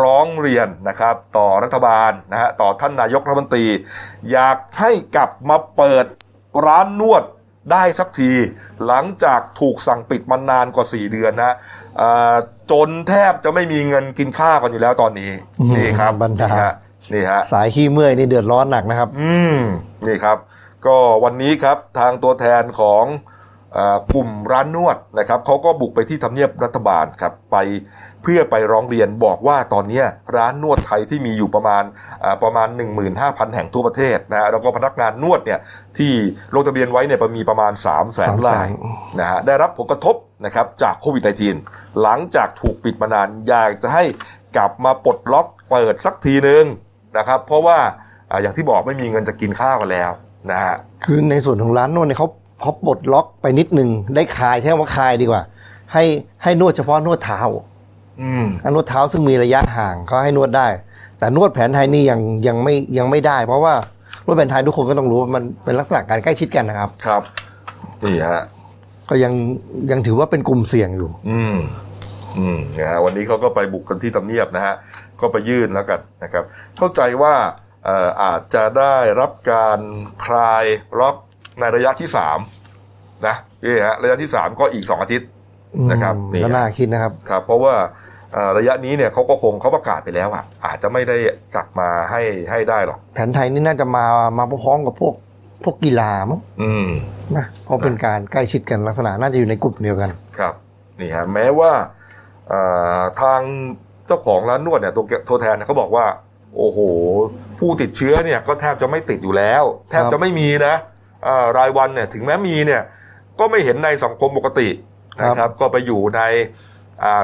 ร้องเรียนนะครับ ต่อรัฐบาลนะฮะต่อท่านนายกรัฐมนตรี อยากให้กลับมาเปิดร้านนวด ได้สักทีหลังจากถูกสั่งปิดมานานกว่า 4 เดือนนะอ่าจนแทบจะไม่มีเงินกินข้าวกันอยู่แล้วตอนนี้อืมนี่ครับบรรดานี่ฮะนี่ฮะสายขี้เมื่อยนี่เดือดร้อนหนักนะครับ อืมนี่ครับ ก็วันนี้ครับทางตัวแทนของเออกลุ่มร้านนวดนะครับเขาก็บุกไปที่ทำเนียบรัฐบาลครับไปเพื่อไปร้องเรียนบอกว่าตอนเนี้ยร้านนวดไทยที่มีอยู่ประมาณอ่าประมาณ 15,000 แห่งทั่วประเทศนะแล้วก็พนักงานนวดเนี่ยที่ลงทะเบียนไว้เนี่ยมีประมาณ 3 0 0 0 0 0รายนะฮะได้รับผลกระทบนะครับจากโควิด -19 หลังจากถูกปิดมานานอยากจะให้กลับมาปลดล็อกเปิดสักทีหนึ่งนะครับเพราะว่าอ่าอย่างที่บอกไม่มีเงินจะกินข้าวกันแล้วนะฮะคือในส่วนของร้านนวดเนี่ยเขาเขาปลดล็อกไปนิดนึงได้คลายใช่ว่าคลายดีกว่า ให้ให้นวดเฉพาะนวดเท้าอืมอั นนวดเท้าซึ่งมีระยะห่างเขาให้นวดได้ แต่นวดแผนไทยนี่ยังยังไม่ยังไม่ได้ เพราะว่านวดแผนไทยทุกคนก็ต้องรู้ว่ามันเป็นลักษณะการใกล้ชิดกันนะครับ ครับนี่ฮะก็ยังยังถือว่าเป็นกลุ่มเสี่ยงอยู่ อืมอืมนะฮะวันนี้เขาก็ไปบุกกันที่ทำเนียบนะฮะก็ไปยื่นแล้วกันนะครับ เข้าใจว่าเอ่ออาจจะได้รับการคลายล็อกในระยะที่สามนะนี่ฮะระยะที่สามก็อีกสองอาทิตย์นะครับอืมนี่ก็น่าคิดนะครับครับ เพราะว่าเอ่อ ระยะนี้เนี่ยเขาก็คงเขาประกาศไปแล้วอะอาจจะไม่ได้กลับมาให้ให้ได้หรอก แผนไทยนี่น่าจะมามาพร้อมกับพวกพวกกีฬามั้งอืมนะเพราะเป็นการใกล้ชิดกันลักษณะน่าจะอยู่ในกลุ่มเดียวกันครับนี่ฮะแม้ว่าเอ่อทางเจ้าของร้านนวดเนี่ยตัวตัวแทนเนี่ยเขาบอกว่า โอ้โห ผู้ติดเชื้อเนี่ยก็แทบจะไม่ติดอยู่แล้ว แทบจะไม่มีนะอ่ารายวันเนี่ยถึงแม้มีเนี่ยก็ไม่เห็นในสังคมปกตินะครับ ก็ไปอยู่ในอ่า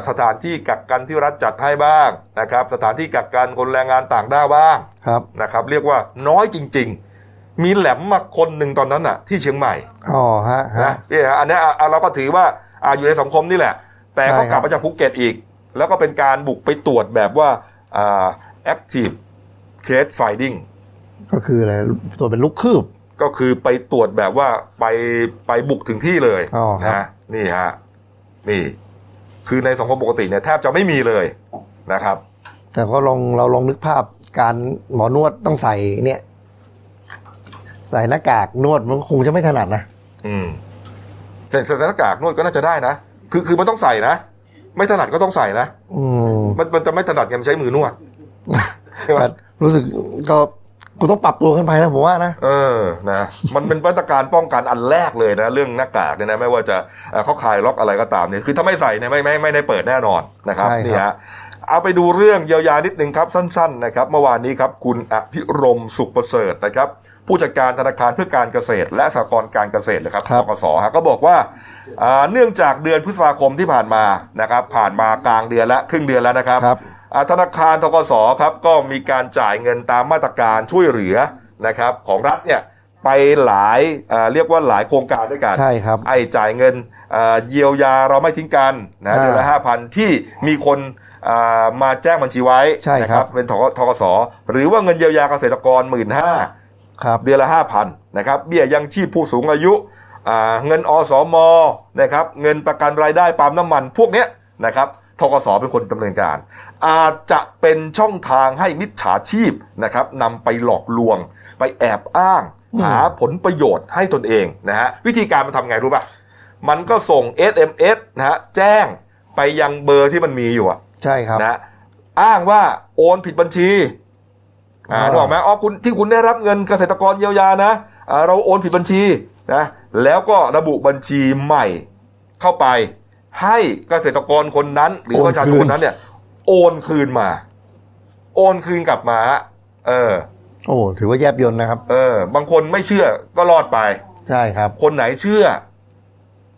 สถานที่กักกันที่รัฐจัดให้บ้างนะครับ สถานที่กักกันคนแรงงานต่างด้าวบ้างครับนะครับ เรียกว่าน้อยจริง ๆ มีแหลมมาคนหนึ่งตอนนั้นอะที่เชียงใหม่อ๋อฮะฮะนะนี่ฮะอันเนี้ยอะอะเราก็ถือว่าอะอยู่ในสังคมนี่แหละ แต่ก็ใช่กครัลับบมาจากภูเก็ตอีก แล้วก็เป็นการบุกไปตรวจแบบว่าอ่า active case finding ก็คืออะไรตัวเป็นลูกคืบ ก็คือไปตรวจแบบว่าไปไปบุกถึงที่เลยอ๋อครับนะนี่ฮะนี่ คือในสังคมปกติเนี่ยแทบจะไม่มีเลยนะครับ แต่ก็ลองเราลองนึกภาพการหมอนวดต้องใส่เนี่ย ใส่หน้ากากนวดมันคงจะไม่ถนัดนะอืมแต่ใส่หน้ากากนวดก็น่าจะได้นะคือคือมันต้องใส่นะไม่ถนัดก็ต้องใส่นะอืมมันมันจะไม่ถนัดไงมันใช้มือนวดใช่ไหมแต่รู้สึกก็ กูต้องปรับตัวขึ้นไปนะผมว่านะ เออนะมันเป็นมาตรการป้องกันอันแรกเลยนะ เรื่องหน้ากากเนี่ยนะไม่ว่าจะเอ่อเขาคลายล็อกอะไรก็ตามเนี่ยคือถ้าไม่ใส่เนี่ยไม่ไม่ไม่ได้เปิดแน่นอนนะครับใช่ครับนี่ฮะเอาไปดูเรื่องเยียวยานิดหนึ่งครับสั้น ๆ นะครับ เมื่อวานนี้ครับคุณอภิรมย์สุขประเสริฐนะครับ ผู้จัดการธนาคารเพื่อการเกษตร และสหกรณ์การเกษตรนะครับครับกสฮะก็บอกว่าอ่าเนื่องจากเดือนพฤษภาคมที่ผ่านมานะครับ ผ่านมากลางเดือนแล้วครึ่งเดือนแล้วนะครับครับอ่า ธนาคารทกสครับก็มีการจ่ายเงินตามมาตรการช่วยเหลือนะครับของรัฐเนี่ยไปหลายอ่าเรียกว่าหลายโครงการด้วยกันใช่ครับไอ้จ่ายเงินอ่าเยียวยาเราไม่ทิ้งกันนะอ่าเดือนละห้าพันที่มีคนอ่ามาแจ้งบัญชีไว้ใช่นะครับเป็นทกทกสหรือว่าเงินเยียวยาเกษตรกรหมื่นห้าครับเดือนละห้าพันนะครับเบี้ยยังชีพผู้สูงอายุอ่าเงินอสมนะครับเงินประกันรายได้ปาล์มน้ำมันพวกเนี้ยนะครับ ทกสเป็นคนดำเนินการ อาจจะเป็นช่องทางให้มิจฉาชีพนะครับนำไปหลอกลวง ไปแอบอ้างอืมหาผลประโยชน์ให้ตนเองนะฮะวิธีการมันทำไงรู้ป่ะ มันก็ส่ง SMS นะฮะแจ้งไปยังเบอร์ที่มันมีอยู่อะใช่ครับนะอ้างว่าโอนผิดบัญชีอ่าอ่านึกออกไหมอ๋อคุณที่คุณได้รับเงินเกษตรกรเยียวยานะอ่าเราโอนผิดบัญชีนะแล้วก็ระบุบัญชีใหม่เข้าไป ให้เกษตรกรคนนั้น หรือประชาชนคนนั้นเนี่ย โอนคืนมา โอนคืนกลับมาฮะเออ โอ้ถือว่าแยบยนต์นะครับ เออ บางคนไม่เชื่อก็รอดไป ใช่ครับ คนไหนเชื่อ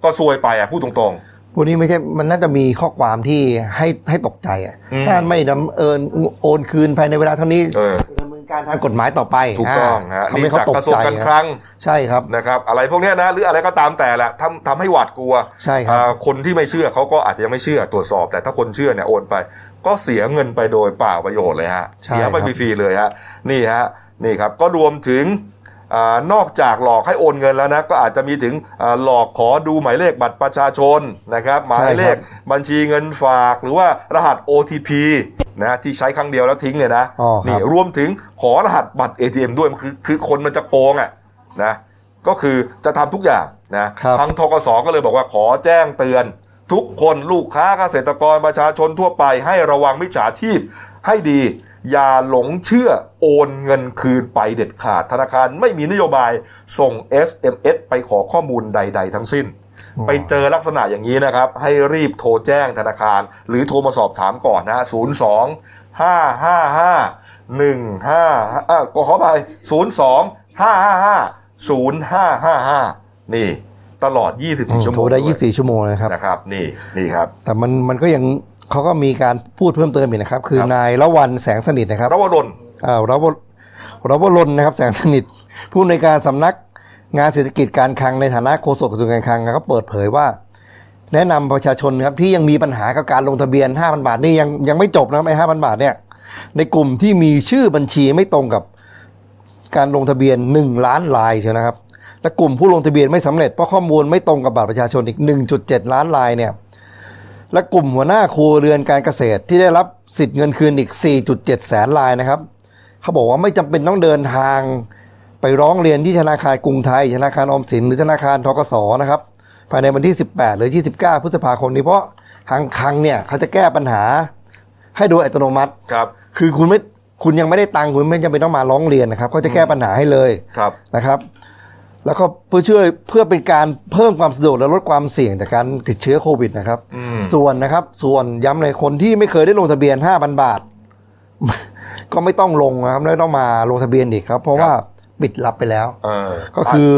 ก็ซวยไปอะพูดตรง พวกนี้ไม่ใช่มันน่าจะมีข้อความที่ให้ให้ตกใจอะอืมถ้าไม่ดำเอินโอนคืนภายในเวลาเท่านี้ๆเออดำเนินการทางกฎหมายต่อไปถูกต้องฮะทำนี่ให้เขาจากตกกระทรวงใจการคลังใช่ครับนะครับ อะไรพวกเนี้ยนะหรืออะไรก็ตามแต่แหละทำทำให้หวาดกลัวใช่ครับอ่าคนที่ไม่เชื่อเขาก็อาจจะยังไม่เชื่อตรวจสอบ แต่ถ้าคนเชื่อเนี่ยโอนไป ก็เสียเงินไปโดยเปล่าประโยชน์เลยฮะใช่เสียไปครับฟรีๆเลยฮะนี่ฮะนี่ครับก็รวมถึงอา นอกจากหลอกให้โอนเงินแล้วนะก็อาจจะมีถึงอาหลอกขอดูหมายเลขบัตรประชาชนนะครับหมายเลขบัญชีเงินฝากหรือว่ารหัส OTP นะที่ใช้ครั้งเดียวแล้วทิ้งเนี่ยนะอ๋อครับนี่รวมถึงขอรหัสบัตร ATM ด้วยมันคือคือคนมันจะโกงอะนะก็คือจะทำทุกอย่างนะครับทางทกสก็เลยบอกว่าขอแจ้งเตือน ทุกคนลูกค้าเกษตรกรประชาชนทั่วไปให้ระวังมิจฉาชีพให้ดี อย่าหลงเชื่อโอนเงินคืนไปเด็ดขาดธนาคารไม่มีนโยบายส่ง SMS ไปขอข้อมูลใด ๆ ทั้งสิ้น ไปเจอลักษณะอย่างนี้นะครับ ให้รีบโทรแจ้งธนาคาร หรือโทรมาสอบถามก่อนนะ0 2 5 5 5 1 5อะก็ขอไป0 2 5 5 5 0 5 5 5 นี่ ตลอด 24 ชั่วโมโทงรได้วย24 ชั่วโมงนะครับนะครับ นี่นี่ครับ แต่มันมันก็ยัง เขาก็มีการพูดเพิ่มเติมอีกนะครับ คือครับนายละวันแสงสนิทนะครับรวรนอ่ารวรวรนนะครับ แสงสนิท ผู้ในวยการสำนักงานเศรษฐกิจการคลังในฐานะโฆษกกระทรวงการคลังก็เปิดเผยว่า แนะนำประชาชนครับที่ยังมีปัญหากับการลงทะเบียน 5,000 บาทนี่ยังยังไม่จบนะไอ้5,000 บาทเนี่ยในกลุ่มที่มีชื่อบัญชีไม่ตรงกับการลงทะเบียน 1 ล้านรายใช่นะครับ และกลุ่มผู้ลงทะเบียนไม่สำเร็จเพราะข้อมูลไม่ตรงกับบัตรประชาชนอีก 1.7 ล้านรายเนี่ย และกลุ่มหัวหน้าครัวเรือนการเกษตรที่ได้รับสิทธิ์เงินคืนอีก 4.7 แสนรายนะครับ เขาบอกว่าไม่จำเป็นต้องเดินทาง ไปร้องเรียนที่ธนาคารกรุงไทย ธนาคารออมสินหรือธนาคารทกสนะครับ ภายในวันที่ 18 หรือ 29 พฤษภาคมนี้เพราะทางคลังเนี่ยเขาจะแก้ปัญหาให้โดยอัตโนมัติครับ คือคุณไม่คุณยังไม่ได้ตังค์คุณไม่จำเป็นต้องมาร้องเรียนนะครับเขาจะแก้ปัญหาให้เลยครับนะครับ แล้วก็เพื่อช่วยเพื่อเป็นการเพิ่มความสะดวกและลดความเสี่ยงจากการติดเชื้อโควิดนะครับอืมส่วนนะครับ ส่วนย้ำเลยคนที่ไม่เคยได้ลงทะเบียน 5,000 บาท ก็ไม่ต้องลงนะครับไม่ต้องมาลงทะเบียนอีกครับ เพราะว่าปิดรับไปแล้วเออก็คือ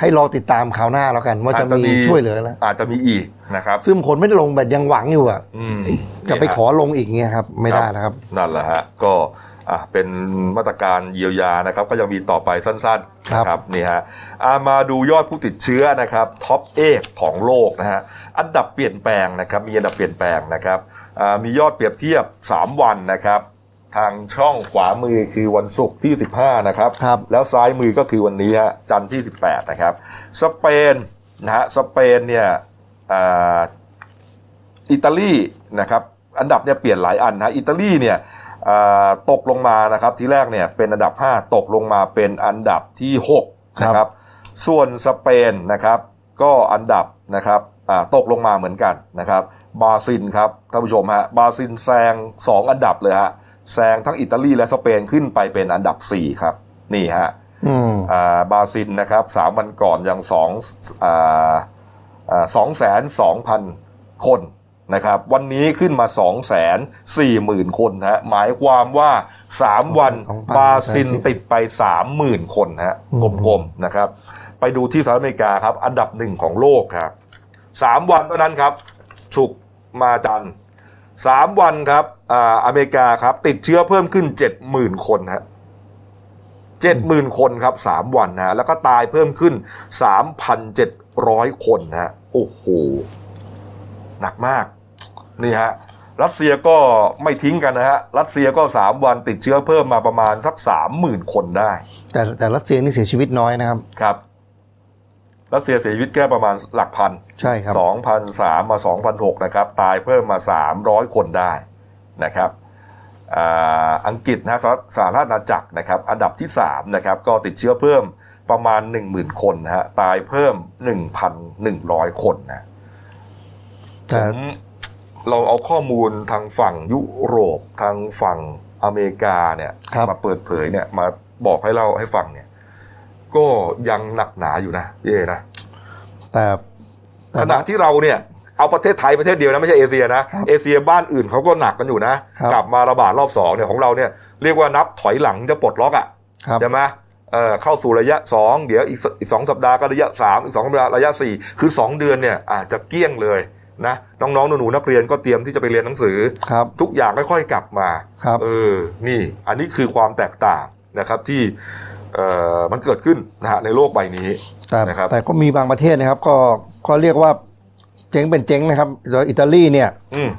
ให้รอติดตามข่าวหน้าแล้วกัน ว่าจะมีช่วยเหลือแล้วอาจจะมีอีกนะครับ ซึ่งคนไม่ได้ลงแบบยังหวังอยู่อะอืมจะไปขอลงอีกเงี้ยครับ ไม่ได้นะครับ นั่นแหละฮะก็ อะเป็นมาตรการเยียวยานะครับ ก็ยังมีต่อไปสั้นๆครับนะครับนี่ฮะอะมาดูยอดผู้ติดเชื้อนะครับท็อปเอของโลกนะฮะอันดับเปลี่ยนแปลงนะครับ มีอันดับเปลี่ยนแปลงนะครับอ่ามียอดเปรียบเทียบ 3 วันนะครับ ทางช่องขวามือคือวันศุกร์ที่ 15 นะครับครับแล้วซ้ายมือก็คือวันนี้ฮะจันทร์ที่ 18 นะครับสเปนนะฮะสเปนเนี่ยอ่าอิตาลีนะครับอันดับเนี่ยเปลี่ยนหลายอันนะอิตาลีเนี่ยอ่า ตกลงมานะครับทีแรกเนี่ยเป็นอันดับ 5 ตกลงมาเป็นอันดับที่6นะครับส่วนสเปนนะครับก็อันดับนะครับอ่าตกลงมาเหมือนกันนะครับบราซิลครับท่านผู้ชมฮะบราซิลแซง 2 อันดับเลยฮะแซงทั้งอิตาลีและสเปนขึ้นไปเป็นอันดับ 4 ครับนี่ฮะอืมอ่าบราซิลนะครับสามวันก่อนยังสองสองแสนสองพันคน นะครับวันนี้ขึ้นมา2องแสนสี่หมื่นคนฮะหมายความว่า 3 วัน2,000บราซิลติดไป 30,000 คนฮะอืมกลมๆนะครับ ไปดูที่สหรัฐอเมริกาครับ อันดับหนึ่งของโลกครับสามวันเท่านั้นครับสุกร์มาจันทร์สามวันครับอ่าอเมริกาครับ ติดเชื้อเพิ่มขึ้น70,000คนฮะเจ็ดหมื่นคนครับสามวันนะฮะแล้วก็ตายเพิ่มขึ้นสามพันเจ็ดร้อยคนนะฮะโอ้โหหนักมาก นี่ฮะรัสเซียก็ไม่ทิ้งกันนะฮะ รัสเซียก็สามวันติดเชื้อเพิ่มมาประมาณสักสามหมื่นคนได้ แต่แต่รัสเซียนี่เสียชีวิตน้อยนะครับ ครับ รัสเซียเสียชีวิตแค่ประมาณหลักพัน ใช่ครับสองพันสามมาสองพันหกนะครับ ตายเพิ่มมาสามร้อยคนได้นะครับอ่าอังกฤษนะสหสหราชอาณาจักรนะครับ อันดับที่สามนะครับ ก็ติดเชื้อเพิ่มประมาณหนึ่งหมื่นคนนะฮะ ตายเพิ่มหนึ่งพันหนึ่งร้อยคนนะแต่ผม เราเอาข้อมูลทางฝั่งยุโรปทางฝั่งอเมริกาเนี่ยครับมาเปิดเผยเนี่ยมาบอกให้เราให้ฟังเนี่ย ก็ยังหนักหนาอยู่นะพี่เอนะแต่แต่ขณะที่เราเนี่ยเอาประเทศไทยประเทศเดียวนะไม่ใช่เอเชียนะครับเอเชียบ้านอื่นเขาก็หนักกันอยู่นะครับกลับมาระบาดรอบสองเนี่ยของเราเนี่ยเรียกว่านับถอยหลังจะปลดล็อกอะครับใช่ไหมเอ่อเข้าสู่ระยะสองเดี๋ยวอีกสอีกสองสัปดาห์ก็ระยะสามอีกสองสัปดาห์ระยะสี่คือสองเดือนเนี่ยอาจจะเกลี้ยงเลย นะน้องๆหนูๆนักเรียนก็เตรียมที่จะไปเรียนหนังสือครับทุกอย่างค่อยๆกลับมาครับเออนี่อันนี้คือความแตกต่างนะครับที่เอ่อมันเกิดขึ้นนะฮะในโลกใบนี้แต่นะครับแต่ก็มีบางประเทศนะครับ ก็ก็เรียกว่าเจ๊งเป็นเจ๊งนะครับโดยอิตาลีเนี่ยอืม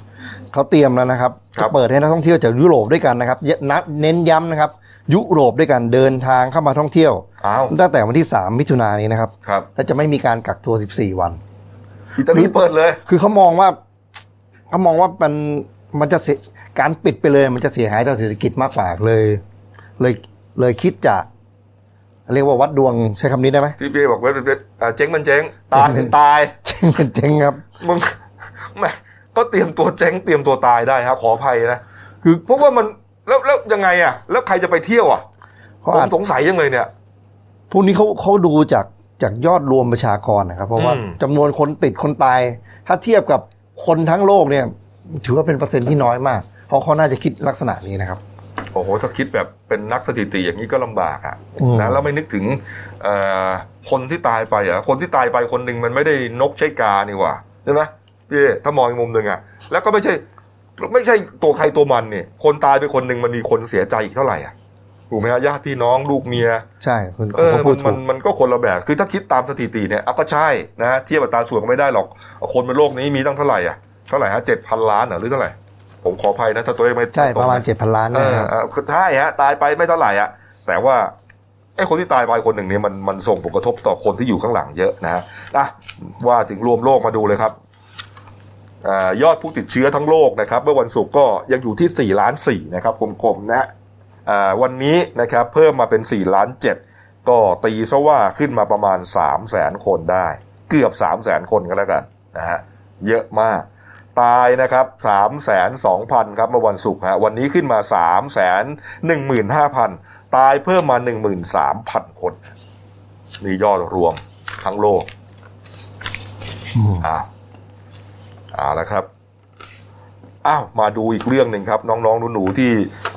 เขาเตรียมแล้วนะครับครัจะบเปิดให้นักท่องเที่ยวจากยุโรปด้วยกันนะครับเยนัดเน้นย้ำนะครับ ยุโรปด้วยกันเดินทางเข้ามาท่องเที่ยวอ้าวตั้งแต่วันที่ 3 มิถุนายนนี้นะครับครับและจะไม่มีการกักตัว 14 วัน อิตาลีเปิดเลย คือเขามองว่าเขามองว่ามันมันจะเสียการปิดไปเลย มันจะเสียหายต่อเศรษฐกิจมากกว่าเลย เลยเลยคิดจะ เรียกว่าวัดดวงใช้คำนี้ได้ไหมที่พี่บอกว่าเป็นเอ่อเจ๊งมันเจ๊งตายเป็นตายเจ๊งเป็นเจ๊งครับมึงแม่ก็เตรียมตัวเจ๊งเตรียมตัวตายได้ฮะขออภัยนะคือเพราะว่ามันแล้วแล้วยังไงอะ แล้วใครจะไปเที่ยวอะเขาผมอาจสงสัยยังเลยเนี่ยพวกนี้เขาเขาดูจาก จากยอดรวมประชากรนะครับ เพราะว่าอืมจำนวนคนติดคนตาย ถ้าเทียบกับคนทั้งโลกเนี่ยถือว่าเป็นเปอร์เซ็นต์ที่น้อยมาก เพราะเขาน่าจะคิดลักษณะนี้นะครับโอ้โหถ้าคิดแบบเป็นนักสถิติอย่างนี้ก็ลำบากอะอืมนะแล้วไม่นึกถึงเอ่อคนที่ตายไปอะคนที่ตายไปคนหนึ่งมันไม่ได้นกใช่กานี่หว่าใช่ไหมพี่เอ๊ถ้ามองอีกมุมหนึ่งอะ แล้วก็ไม่ใช่ ไม่ใช่ตัวใครตัวมันเนี่ยคนตายไปคนหนึ่งมันมีคนเสียใจอีกเท่าไหร่อะ ถูกไหมฮะญาติพี่น้องลูกเมีย ใช่คุณเออเขาพูมัดนถูมันกมันก็คนละแบบคือถ้าคิดตามสถิติเนี่ยเอาก็ใช่นะเทียบอัตราส่วนก็ไม่ได้หรอก คนบนโลกนี้มีตั้งเท่าไหร่อะเท่าไหร่ฮะเจ็ดพันล้านเหรอหรือเท่าไหร่ผมขออภัยนะถ้าตัวเลขไม่ใช่ตประมาณนเจ็ดพันล้านเอนะอครับเออคือใช่ฮะตายไปไม่เท่าไหร่อะแต่ว่าไอ้คนที่ตายไปคนหนึ่งเนี่ยมันมันส่งผลกระทบต่อคนที่อยู่ข้างหลังเยอะนะฮะอะว่าถึงรวมโลกมาดูเลยครับอายอดผู้ติดเชื้อทั้งโลกนะครับ เมื่อวันศุกร์ก็ยังอยู่ที่ 4 ล้าน4นะครับกลมๆนะฮะอ่า วันนี้นะครับเพิ่มมาเป็น 4 ล้าน 7 ก็ตีซะว่าขึ้นมาประมาณ 3 0 0แสนคนได้ เกือบ 3 0 0แสนคนก็แล้วกันนะฮะเยอะมาก ตายนะครับ3 2 0 0 0 0ครับเมื่อวันศุกร์ฮะวันนี้ขึ้นมา 3 1 5 0 0 0 ตายเพิ่มมา 13,000 คนนี่ยอดรวมทั้งโลกอืมอ้าวเอาละครับ อ้าวมาดูอีกเรื่องหนึ่งครับ น้องๆหนูๆที่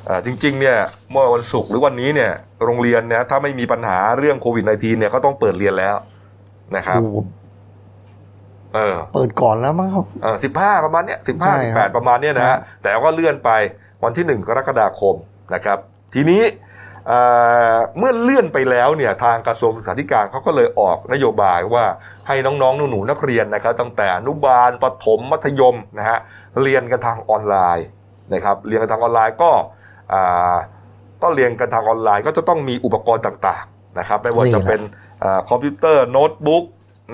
เอ่อจริงๆเนี่ยเมื่อวันศุกร์หรือวันนี้เนี่ยโรงเรียนเนี่ยถ้าไม่มีปัญหาเรื่องโควิด -19 เนี่ยก็ต้องเปิดเรียนแล้วนะครับโอ้โหเออเปิดก่อนแล้วมั้งครับสิบห้าประมาณเนี้ยสิบใช่ห้าคสิรับบแปดประมาณเนี้ยนะครัฮะบแต่ก็เลื่อนไปวันที่หนึ่งกรกฎาคมนะครับ ทีนี้เอ่อเมื่อเลื่อนไปแล้วเนี่ยทางกระทรวงศึกษาธิการเขาก็เลยออกนโยบายว่าให้น้องๆหนูๆนักเรียนนะครับตั้งแต่อนุบาลประถมมัธยมนะฮะ เรียนกันทางออนไลน์นะครับเรียนกันทางออนไลน์ก็อ่าก็เรียนกันทางออนไลน์ก็จะต้องมีอุปกรณ์ต่างๆนะครับไม่ว่าจะเป็นอ่าคอมพิวเตอร์โน้ตบุ๊ก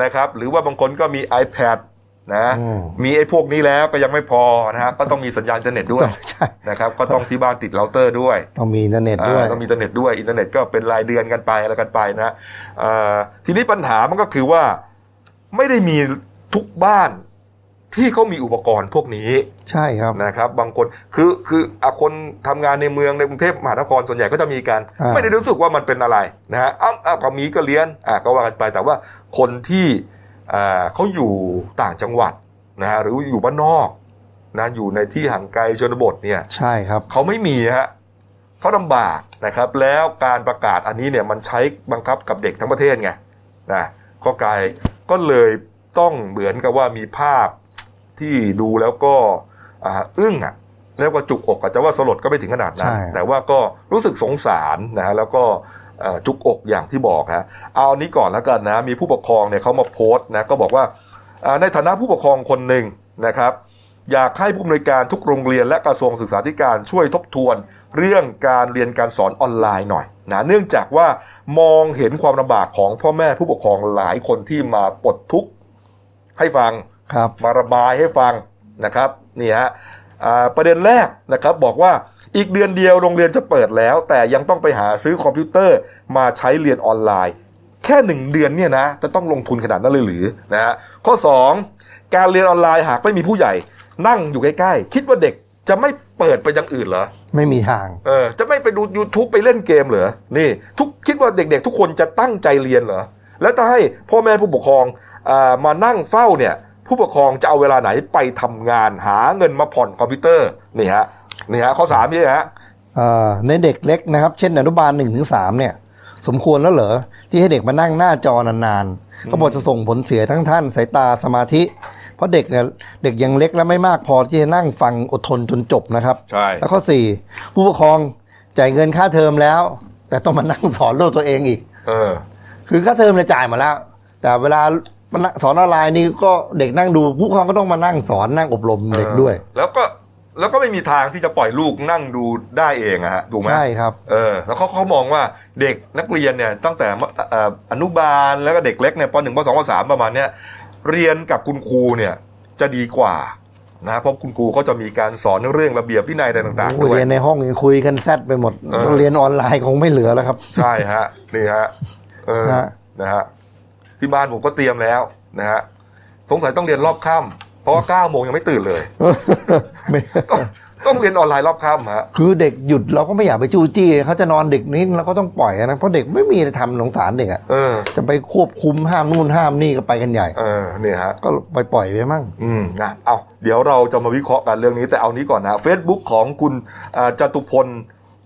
นะครับหรือว่าบางคนก็มี iPad นะอืมมีไอ้พวกนี้แล้วก็ยังไม่พอนะฮะก็ต้องมีสัญญาณอินเทอร์เน็ตด้วยใช่นะครับก็ต้องที่บ้านติดเราเตอร์ด้วย ต้องมีอินเทอร์เน็ตด้วยอ่าต้องมีอินเทอร์เน็ตด้วยอินเทอร์เน็ตก็เป็นรายเดือนกันไปอะไรกันไปนะอ่าทีนี้ปัญหามันก็คือว่าไม่ได้มีทุกบ้าน ที่เขามีอุปกรณ์พวกนี้ใช่ครับนะครับ บางคนคือคืออะคนทำงานในเมืองในกรุงเทพมหานครส่วนใหญ่ก็จะมีกันอ่าไม่ได้รู้สึกว่ามันเป็นอะไรนะฮะอ้าวอ้าวก็มีก็เรียนอะก็ว่ากันไปแต่ว่าคนที่อ่าเขาอยู่ต่างจังหวัดนะฮะหรืออยู่บ้านนอกนะอยู่ในที่ห่างไกลชนบทเนี่ยใช่ครับเขาไม่มีฮะเขาลำบากนะครับ แล้วการประกาศอันนี้เนี่ยมันใช้บังคับกับเด็กทั้งประเทศไงนะก็กลายก็เลยต้องเหมือนกับว่ามีภาพ ที่ดูแล้วก็อ่าอึ้งอะแล้วก็จุกอกอาจจะว่าสลดก็ไม่ถึงขนาดนั้นใช่แต่ว่าก็รู้สึกสงสารนะฮะแล้วก็เอ่อจุกอกอย่างที่บอกฮะเอาอันนี้ก่อนแล้วกันนะมีผู้ปกครองเนี่ยเขามาโพสต์นะก็บอกว่าอ่าในฐานะผู้ปกครองคนหนึ่งนะครับอยากให้ผู้อำนวยการทุกโรงเรียนและกระทรวงศึกษาธิการช่วยทบทวน เรื่องการเรียนการสอนออนไลน์หน่อยนะเนื่องจากว่ามองเห็นความลำบากของพ่อแม่ผู้ปกครองหลายคนที่มาปลดทุกข์ให้ฟัง ครับมาระบายให้ฟังนะครับนี่ฮะอ่าประเด็นแรกนะครับบอกว่าอีกเดือนเดียวโรงเรียนจะเปิดแล้ว แต่ยังต้องไปหาซื้อคอมพิวเตอร์มาใช้เรียนออนไลน์ แค่หนึ่งเดือนเนี่ยนะจะต้องลงทุนขนาดนั้นเลยหรือนะฮะข้อ 2 การเรียนออนไลน์หากไม่มีผู้ใหญ่ นั่งอยู่ใกล้ๆ คิดว่าเด็กจะไม่เปิดไปอย่างอื่นเหรอ ไม่มีทาง เออ จะไม่ไปดู YouTube ไปเล่นเกมเหรอ นี่ ทุกคิดว่าเด็กๆ ทุกคนจะตั้งใจเรียนเหรอ แล้วถ้าให้พ่อแม่ผู้ปกครองอ่ามานั่งเฝ้าเนี่ย ผู้ปกครองจะเอาเวลาไหนไปทำงานหาเงินมาผ่อนคอมพิวเตอร์นี่ฮะนี่ฮะข้อสามนี่ฮะเอ่อในเด็กเล็กนะครับ เช่นอนุบาลหนึ่งถึงสามเนี่ย สมควรแล้วเหรอที่ให้เด็กมานั่งหน้าจอนานๆเขาบอกจะส่งผลเสียทั้งท่านสายตาสมาธิ เพราะเด็กเนี่ยเด็กยังเล็กและไม่มากพอที่จะนั่งฟังอดทนจนจบนะครับใช่แล้วข้อสี่ผู้ปกครองจ่ายเงินค่าเทอมแล้ว แต่ต้องมานั่งสอนลูกตัวเองอีก เออ คือค่าเทอมเนี่ยจ่ายมาแล้ว แต่เวลา มันสอนออนไลน์นี่ก็เด็กนั่งดูผู้ปกครองก็ต้องมานั่งสอนนั่งอบรมเด็กด้วย แล้วก็แล้วก็ไม่มีทางที่จะปล่อยลูกนั่งดูได้เองอะฮะถูกไหมใช่ครับเออแล้วเขาเขามองว่าเด็กนักเรียนเนี่ยตั้งแต่มเอ่ออนุบาลแล้วก็เด็กเล็กเนี่ยปหนึ่งปสองปสามประมาณเนี้ยเรียนกับคุณครูเนี่ยจะดีกว่านะเพราะคุณครูเขาจะมีการสอนเรื่องระเบียบวินัยอะไรต่างๆโอ้ด้วยเรียนในห้องยังคุยกันแซดไปหมดเออเรียนออนไลน์คงไม่เหลือแล้วครับ ใช่ฮะนี่ฮะเออฮะนะฮะ ที่บ้านผมก็เตรียมแล้วนะฮะสงสัยต้องเรียนรอบค่ำเพราะว่าเก้าโมงยังไม่ตื่นเลยไม่ต้องต้องเรียนออนไลน์รอบค่ำฮะคือเด็กหยุดเราก็ไม่อยากไปจู้จี้เขาจะนอนดึกนิดเราก็ต้องปล่อยนะเพราะเด็กไม่มีอะไรทำสงสารเด็กอะเออจะไปควบคุมห้ามนู่นห้ามนี่ก็ไปกันใหญ่เออเนี่ยฮะก็ไปปล่อยไปมั่งอืมนะเอาเดี๋ยวเราจะมาวิเคราะห์กันเรื่องนี้แต่เอานี้ก่อนนะ Facebook ของคุณอ่าจตุพล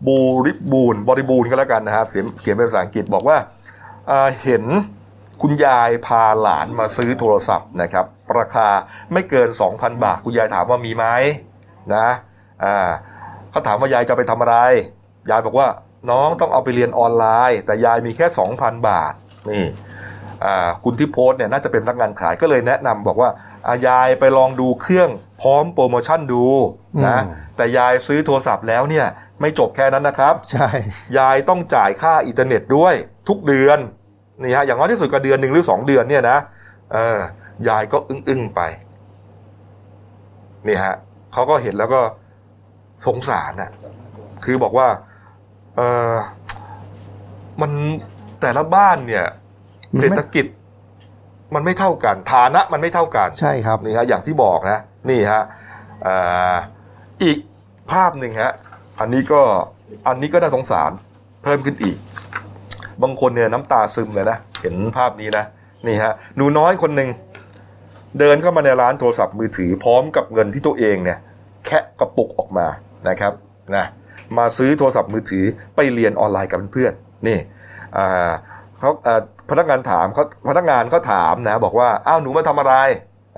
บูริบูรณ์บริบูรณ์ก็แล้วกันนะครับเขียนเขียนเป็นภาษาอังกฤษบอกว่าอ่าเห็น คุณยายพาหลานมาซื้อโทรศัพท์นะครับ ราคาไม่เกิน 2,000 บาท คุณยายถามว่ามีไหมนะอ่าเขาถามว่ายายจะไปทำอะไร ยายบอกว่าน้องต้องเอาไปเรียนออนไลน์ แต่ยายมีแค่ 2,000 บาทนี่อ่าคุณที่โพสต์เนี่ยน่าจะเป็นพนักงานขายก็เลยแนะนำบอกว่าอ่ายายไปลองดูเครื่องพร้อมโปรโมชั่นดูนะอืมแต่ยายซื้อโทรศัพท์แล้วเนี่ยไม่จบแค่นั้นนะครับ ใช่ ยายต้องจ่ายค่าอินเทอร์เน็ตด้วยทุกเดือน นี่ฮะอย่างน้อยที่สุดก็เดือนหนึ่งหรือสองเดือนเนี่ยนะเออยายก็อึ้งๆไปนี่ฮะเขาก็เห็นแล้วก็สงสารน่ะ คือบอกว่าเออมันแต่ละบ้านเนี่ยมันเศรไม่ษฐกิจมันไม่เท่ากัน ฐานะมันไม่เท่ากันใช่ครับนี่ฮะอย่างที่บอกนะ นี่ฮะอ่าอีกภาพหนึ่งฮะอันนี้ก็อันนี้ก็น่าสงสารเพิ่มขึ้นอีก บางคนเนี่ยน้ำตาซึมเลยนะ เห็นภาพนี้นะ นี่ฮะ หนูน้อยคนหนึ่งเดินเข้ามาในร้านโทรศัพท์มือถือพร้อมกับเงินที่ตัวเองเนี่ย แคะกระปุกออกมานะครับนะมาซื้อโทรศัพท์มือถือไปเรียนออนไลน์กับเพื่อนๆนี่อ่าเขาพนักงานถามเขาพนักงานเขาถามนะบอกว่าอ้าวหนูมาทำอะไร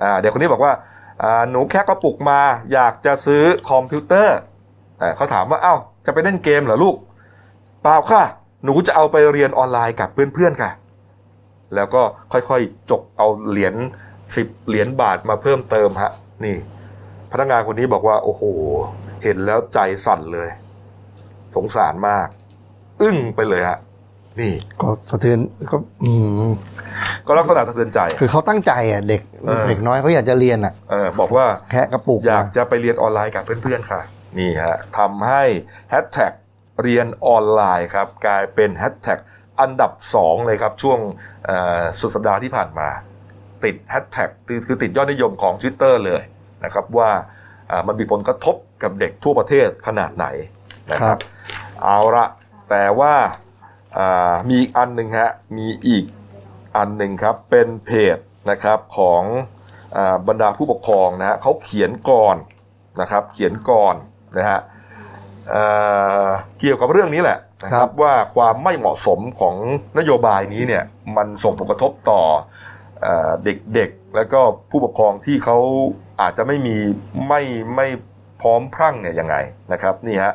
อ่าเด็กคนนี้บอกว่าอ่าหนูแค่กระปุกมาอยากจะซื้อคอมพิวเตอร์อ่าเขาถามว่าอ้าวจะไปเล่นเกมเหรอลูก เปล่าค่ะ หนูจะเอาไปเรียนออนไลน์กับเพื่อนๆค่ะ แล้วก็ค่อยๆจกเอาเหรียญสิบเหรียญบาทมาเพิ่มเติมฮะ นี่ พนักงานคนนี้บอกว่า โอ้โห เห็นแล้วใจสั่นเลย สงสารมาก อึ้งไปเลยฮะ นี่ ก็สะเทือนก็ อืมก็ลักษณะสะเทือนใจ คือเขาตั้งใจอะ เด็กเออ เด็กน้อยเขาอยากจะเรียนอะ เออบอกว่า แค่กระปุกอยากจะไปเรียนออนไลน์กับเพื่อนๆค่ะ นี่ฮะทำให้แฮชแท็ก เรียนออนไลน์ครับกลายเป็นแฮชแท็กอันดับ 2 เลยครับ ช่วงเอ่อสุดสัปดาห์ที่ผ่านมา ติดแฮชแท็กคือติดยอดนิยมของ Twitter เลยนะครับว่าอ่ามันมีผลกระทบกับเด็กทั่วประเทศขนาดไหนนะคครัรับบเอาละแต่ว่าอ่ามีอีกอันหนึ่งฮะมีอีกอันหนึ่งครับ เป็นเพจนะครับของอาบรรดาผู้ปกครองนะฮะเขาเขียนก่อนนะครับ เขียนก่อนนะฮะ เอ่อเกี่ยวกับเรื่องนี้แหละนะคครัรับบว่าความไม่เหมาะสมของนโยบายนี้เนี่ยมันส่งผลกระทบต่อเอ่อเด็กๆ แล้วก็ผู้ปกครองที่เขาอาจจะไม่มีไม่ไม่พร้อมพรั่งเนี่ยยังไงนะครับนี่ฮะ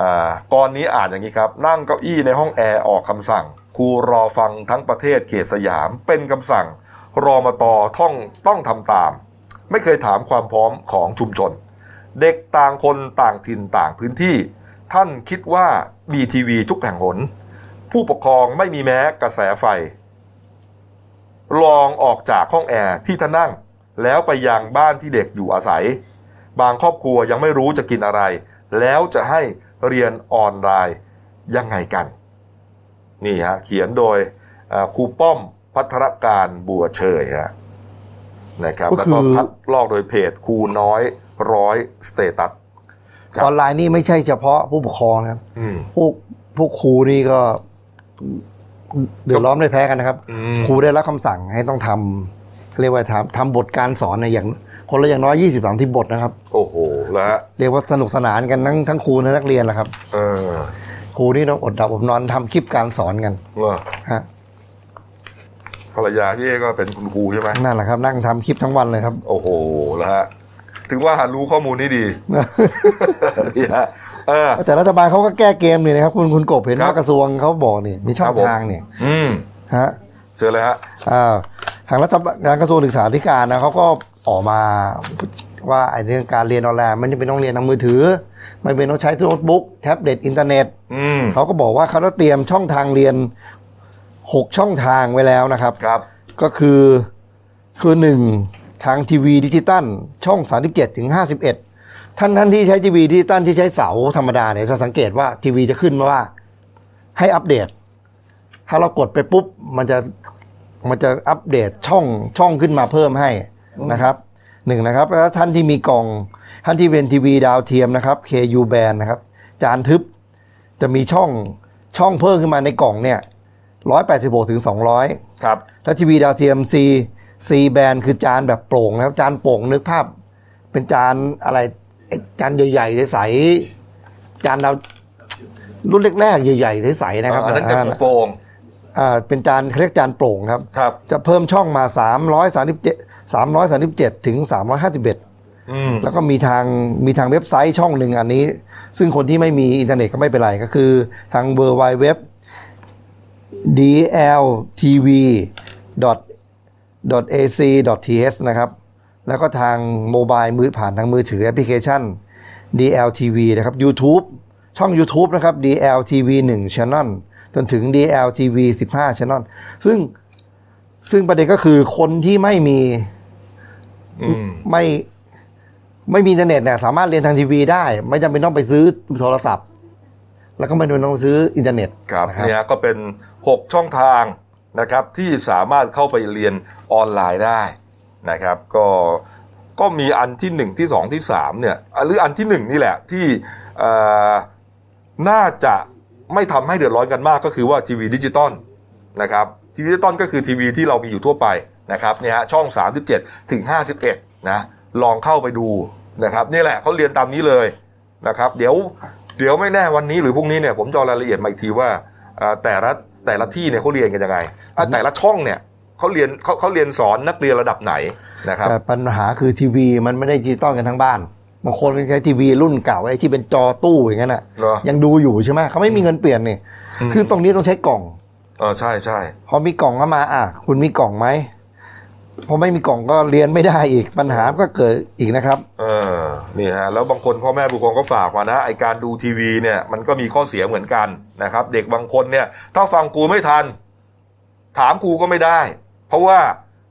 อ่าก่อนนี้อ่านอย่างนี้ครับ นั่งเก้าอี้ในห้องแอร์ออกคำสั่งครูรอฟังทั้งประเทศเขตสยามเป็นคำสั่งรอมาตอท่องต้องทำตาม ไม่เคยถามความพร้อมของชุมชน เด็กต่างคนต่างถิ่นต่างพื้นที่ ท่านคิดว่ามีทีวีทุกแห่งหน ผู้ปกครองไม่มีแม้กระแสไฟ ลองออกจากห้องแอร์ที่ท่านนั่ง แล้วไปยังบ้านที่เด็กอยู่อาศัย บางครอบครัวยังไม่รู้จะกินอะไร แล้วจะให้เรียนออนไลน์ยังไงกัน นี่ฮะเขียนโดยอ่าครูป้อมพัทรการบัวเชยฮะนะครับก็แล้วคือก็คัดลอกโดยเพจครูน้อย ร้อยสเตตัสครับออนไลน์นี่ไม่ใช่เฉพาะผู้ปกครองนะครับอืมพวกพวกครูนี่ก็เดือดร้อนไม่แพ้กันนะครับอืมครูได้รับคำสั่งให้ต้องทำเรียกว่าทำทำบทการสอนในยอย่าง คนละอย่างน้อยยี่สิบสามที่บทนะครับ โอ้โหแล้วฮะเรียกว่าสนุกสนานกันทั้งทั้งครูและนักเรียนแหละครับเออครูนี่ต้องอดหลับอดนอนทำคลิปการสอนกันว่าฮะภรรยาพี่เอก็เป็นคุณครูใช่ไหมนั่นแหละครับ นั่งทำคลิปทั้งวันเลยครับ โอ้โหแล้วฮะ ถึงว่ารู้ข้อมูลนี้ดีนี่ฮะเออแต่รัฐบาลเขาก็แก้เกมนี่นะครับ คุณคุณกบเห็นครับว่ากระทรวงเขาบอกนี่มีช่อครังบผมทางเนี่ยอืมฮะเจอเลยฮะอ่าทางรัฐบาลการกระทรวงศึกษาธิการนะเขาก็ออกมาว่าไอ้เรื่องการเรียนออนไลน์มันจำเป็นต้องเรียนทางมือถือ ไม่จำเป็นต้องใช้โน้ตบุ๊กแท็บเล็ตอินเทอร์เน็ตอืมเขาก็บอกว่าเขาต้องเตรียมช่องทางเรียน6ช่องทางไว้แล้วนะครับครับ ก็คือคือหนึ่ง ทางทีวีดิจิตัลช่อง 37ถึง51 ท่านท่านที่ใช้ทีวีดิจิตัลที่ใช้เสาธรรมดาเนี่ยจะสังเกตว่าทีวีจะขึ้นมาว่าให้อัปเดต ถ้าเรากดไปปุ๊บ มันจะมันจะอัปเดตช่องช่องขึ้นมาเพิ่มให้นะครับหนึ่งนะครับ แล้วท่านที่มีกล่องท่านที่เป็นทีวีดาวเทียมนะครับ KU band นะครับ จานทึบจะมีช่องช่องเพิ่มขึ้นมาในกล่องเนี่ยร้อยแปดสิบหกถึงสองร้อยครับถ้าทีวีดาวเทียม C C แบนคือจานแบบโปร่งนะครับจานโปร่งนึกภาพ เป็นจานอะไรไอ้จานใหญ่ๆใสๆจานดาวรุ่นแรกๆใหญ่ๆใสๆนะครับอันนั้นจะอ่าโปร่งอ่าเป็นจานเขาเรียกจานโปร่งครับครับ จะเพิ่มช่องมา 337 337 ถึง 351อืมแล้วก็มีทางมีทางเว็บไซต์ช่องหนึ่งอันนี้ ซึ่งคนที่ไม่มีอินเทอร์เน็ตก็ไม่เป็นไร ก็คือทาง w w w dltv ac th นะครับ แล้วก็ทางโมบายมือผ่านทางมือถือแอปพลิเคชัน DLTV นะครับ YouTube ช่อง YouTube นะครับ DLTV 1 Channel จนถึง DLTV 15 Channel ซึ่งซึ่งประเด็นก็คือคนที่ไม่มีอืมไม่ไม่มีอินเทอร์เน็ตเนี่ยสามารถเรียนทางทีวีได้ ไม่จำเป็นต้องไปซื้อโทรศัพท์ แล้วก็ไม่จำเป็นต้องซื้ออินเทอร์เน็ตครับนะครับเนี่ยก็เป็น 6 ช่องทาง นะครับที่สามารถเข้าไปเรียนออนไลน์ได้นะครับ ก็ก็มีอันที่ 1 ที่ 2 ที่ 3 เนี่ย หรืออันที่ 1 นี่แหละที่อ่อน่าจะไม่ทำให้เดือดร้อนกันมากก็คือว่าทีวีดิจิตอลนะครับทีวีดิจิตอลก็คือทีวีที่เรามีอยู่ทั่วไปนะครับเนี่ยฮะช่อง 37 ถึง 51 นะลองเข้าไปดูนะครับนี่แหละเขาเรียนตามนี้เลยนะครับ เดี๋ยวเดี๋ยวไม่แน่วันนี้หรือพรุ่งนี้เนี่ยผมจะเอารายละเอียดมาอีกทีว่าอ่าแต่ละ แต่ละที่เนี่ยเขาเรียนกันยังไงอะแต่ละช่องเนี่ยเขาเรียนเขาเขาเรียนสอนนักเรียนระดับไหนนะครับแต่ปัญหาคือทีวีมันไม่ได้ดิจิตอลกันทั้งบ้านบางคนก็ใช้ทีวีรุ่นเก่าไอ้ที่เป็นจอตู้อย่างนั้นน่ะเหรอยังดูอยู่ใช่ไหมเขาไม่มีเงินเปลี่ยนนี่อืมคือตรงนี้ต้องใช้กล่องเออใช่ใช่พอมีกล่องเข้ามาอะ คุณมีกล่องไหม พอไม่มีกล่องก็เรียนไม่ได้อีกปัญหาก็เกิดอีกนะครับ เออนี่ฮะแล้วบางคนพ่อแม่ผู้ปกครองก็ฝากมานะไอการดูทีวีเนี่ย มันก็มีข้อเสียเหมือนกันนะครับ เด็กบางคนเนี่ย ถ้าฟังครูไม่ทัน ถามครูก็ไม่ได้ เพราะว่า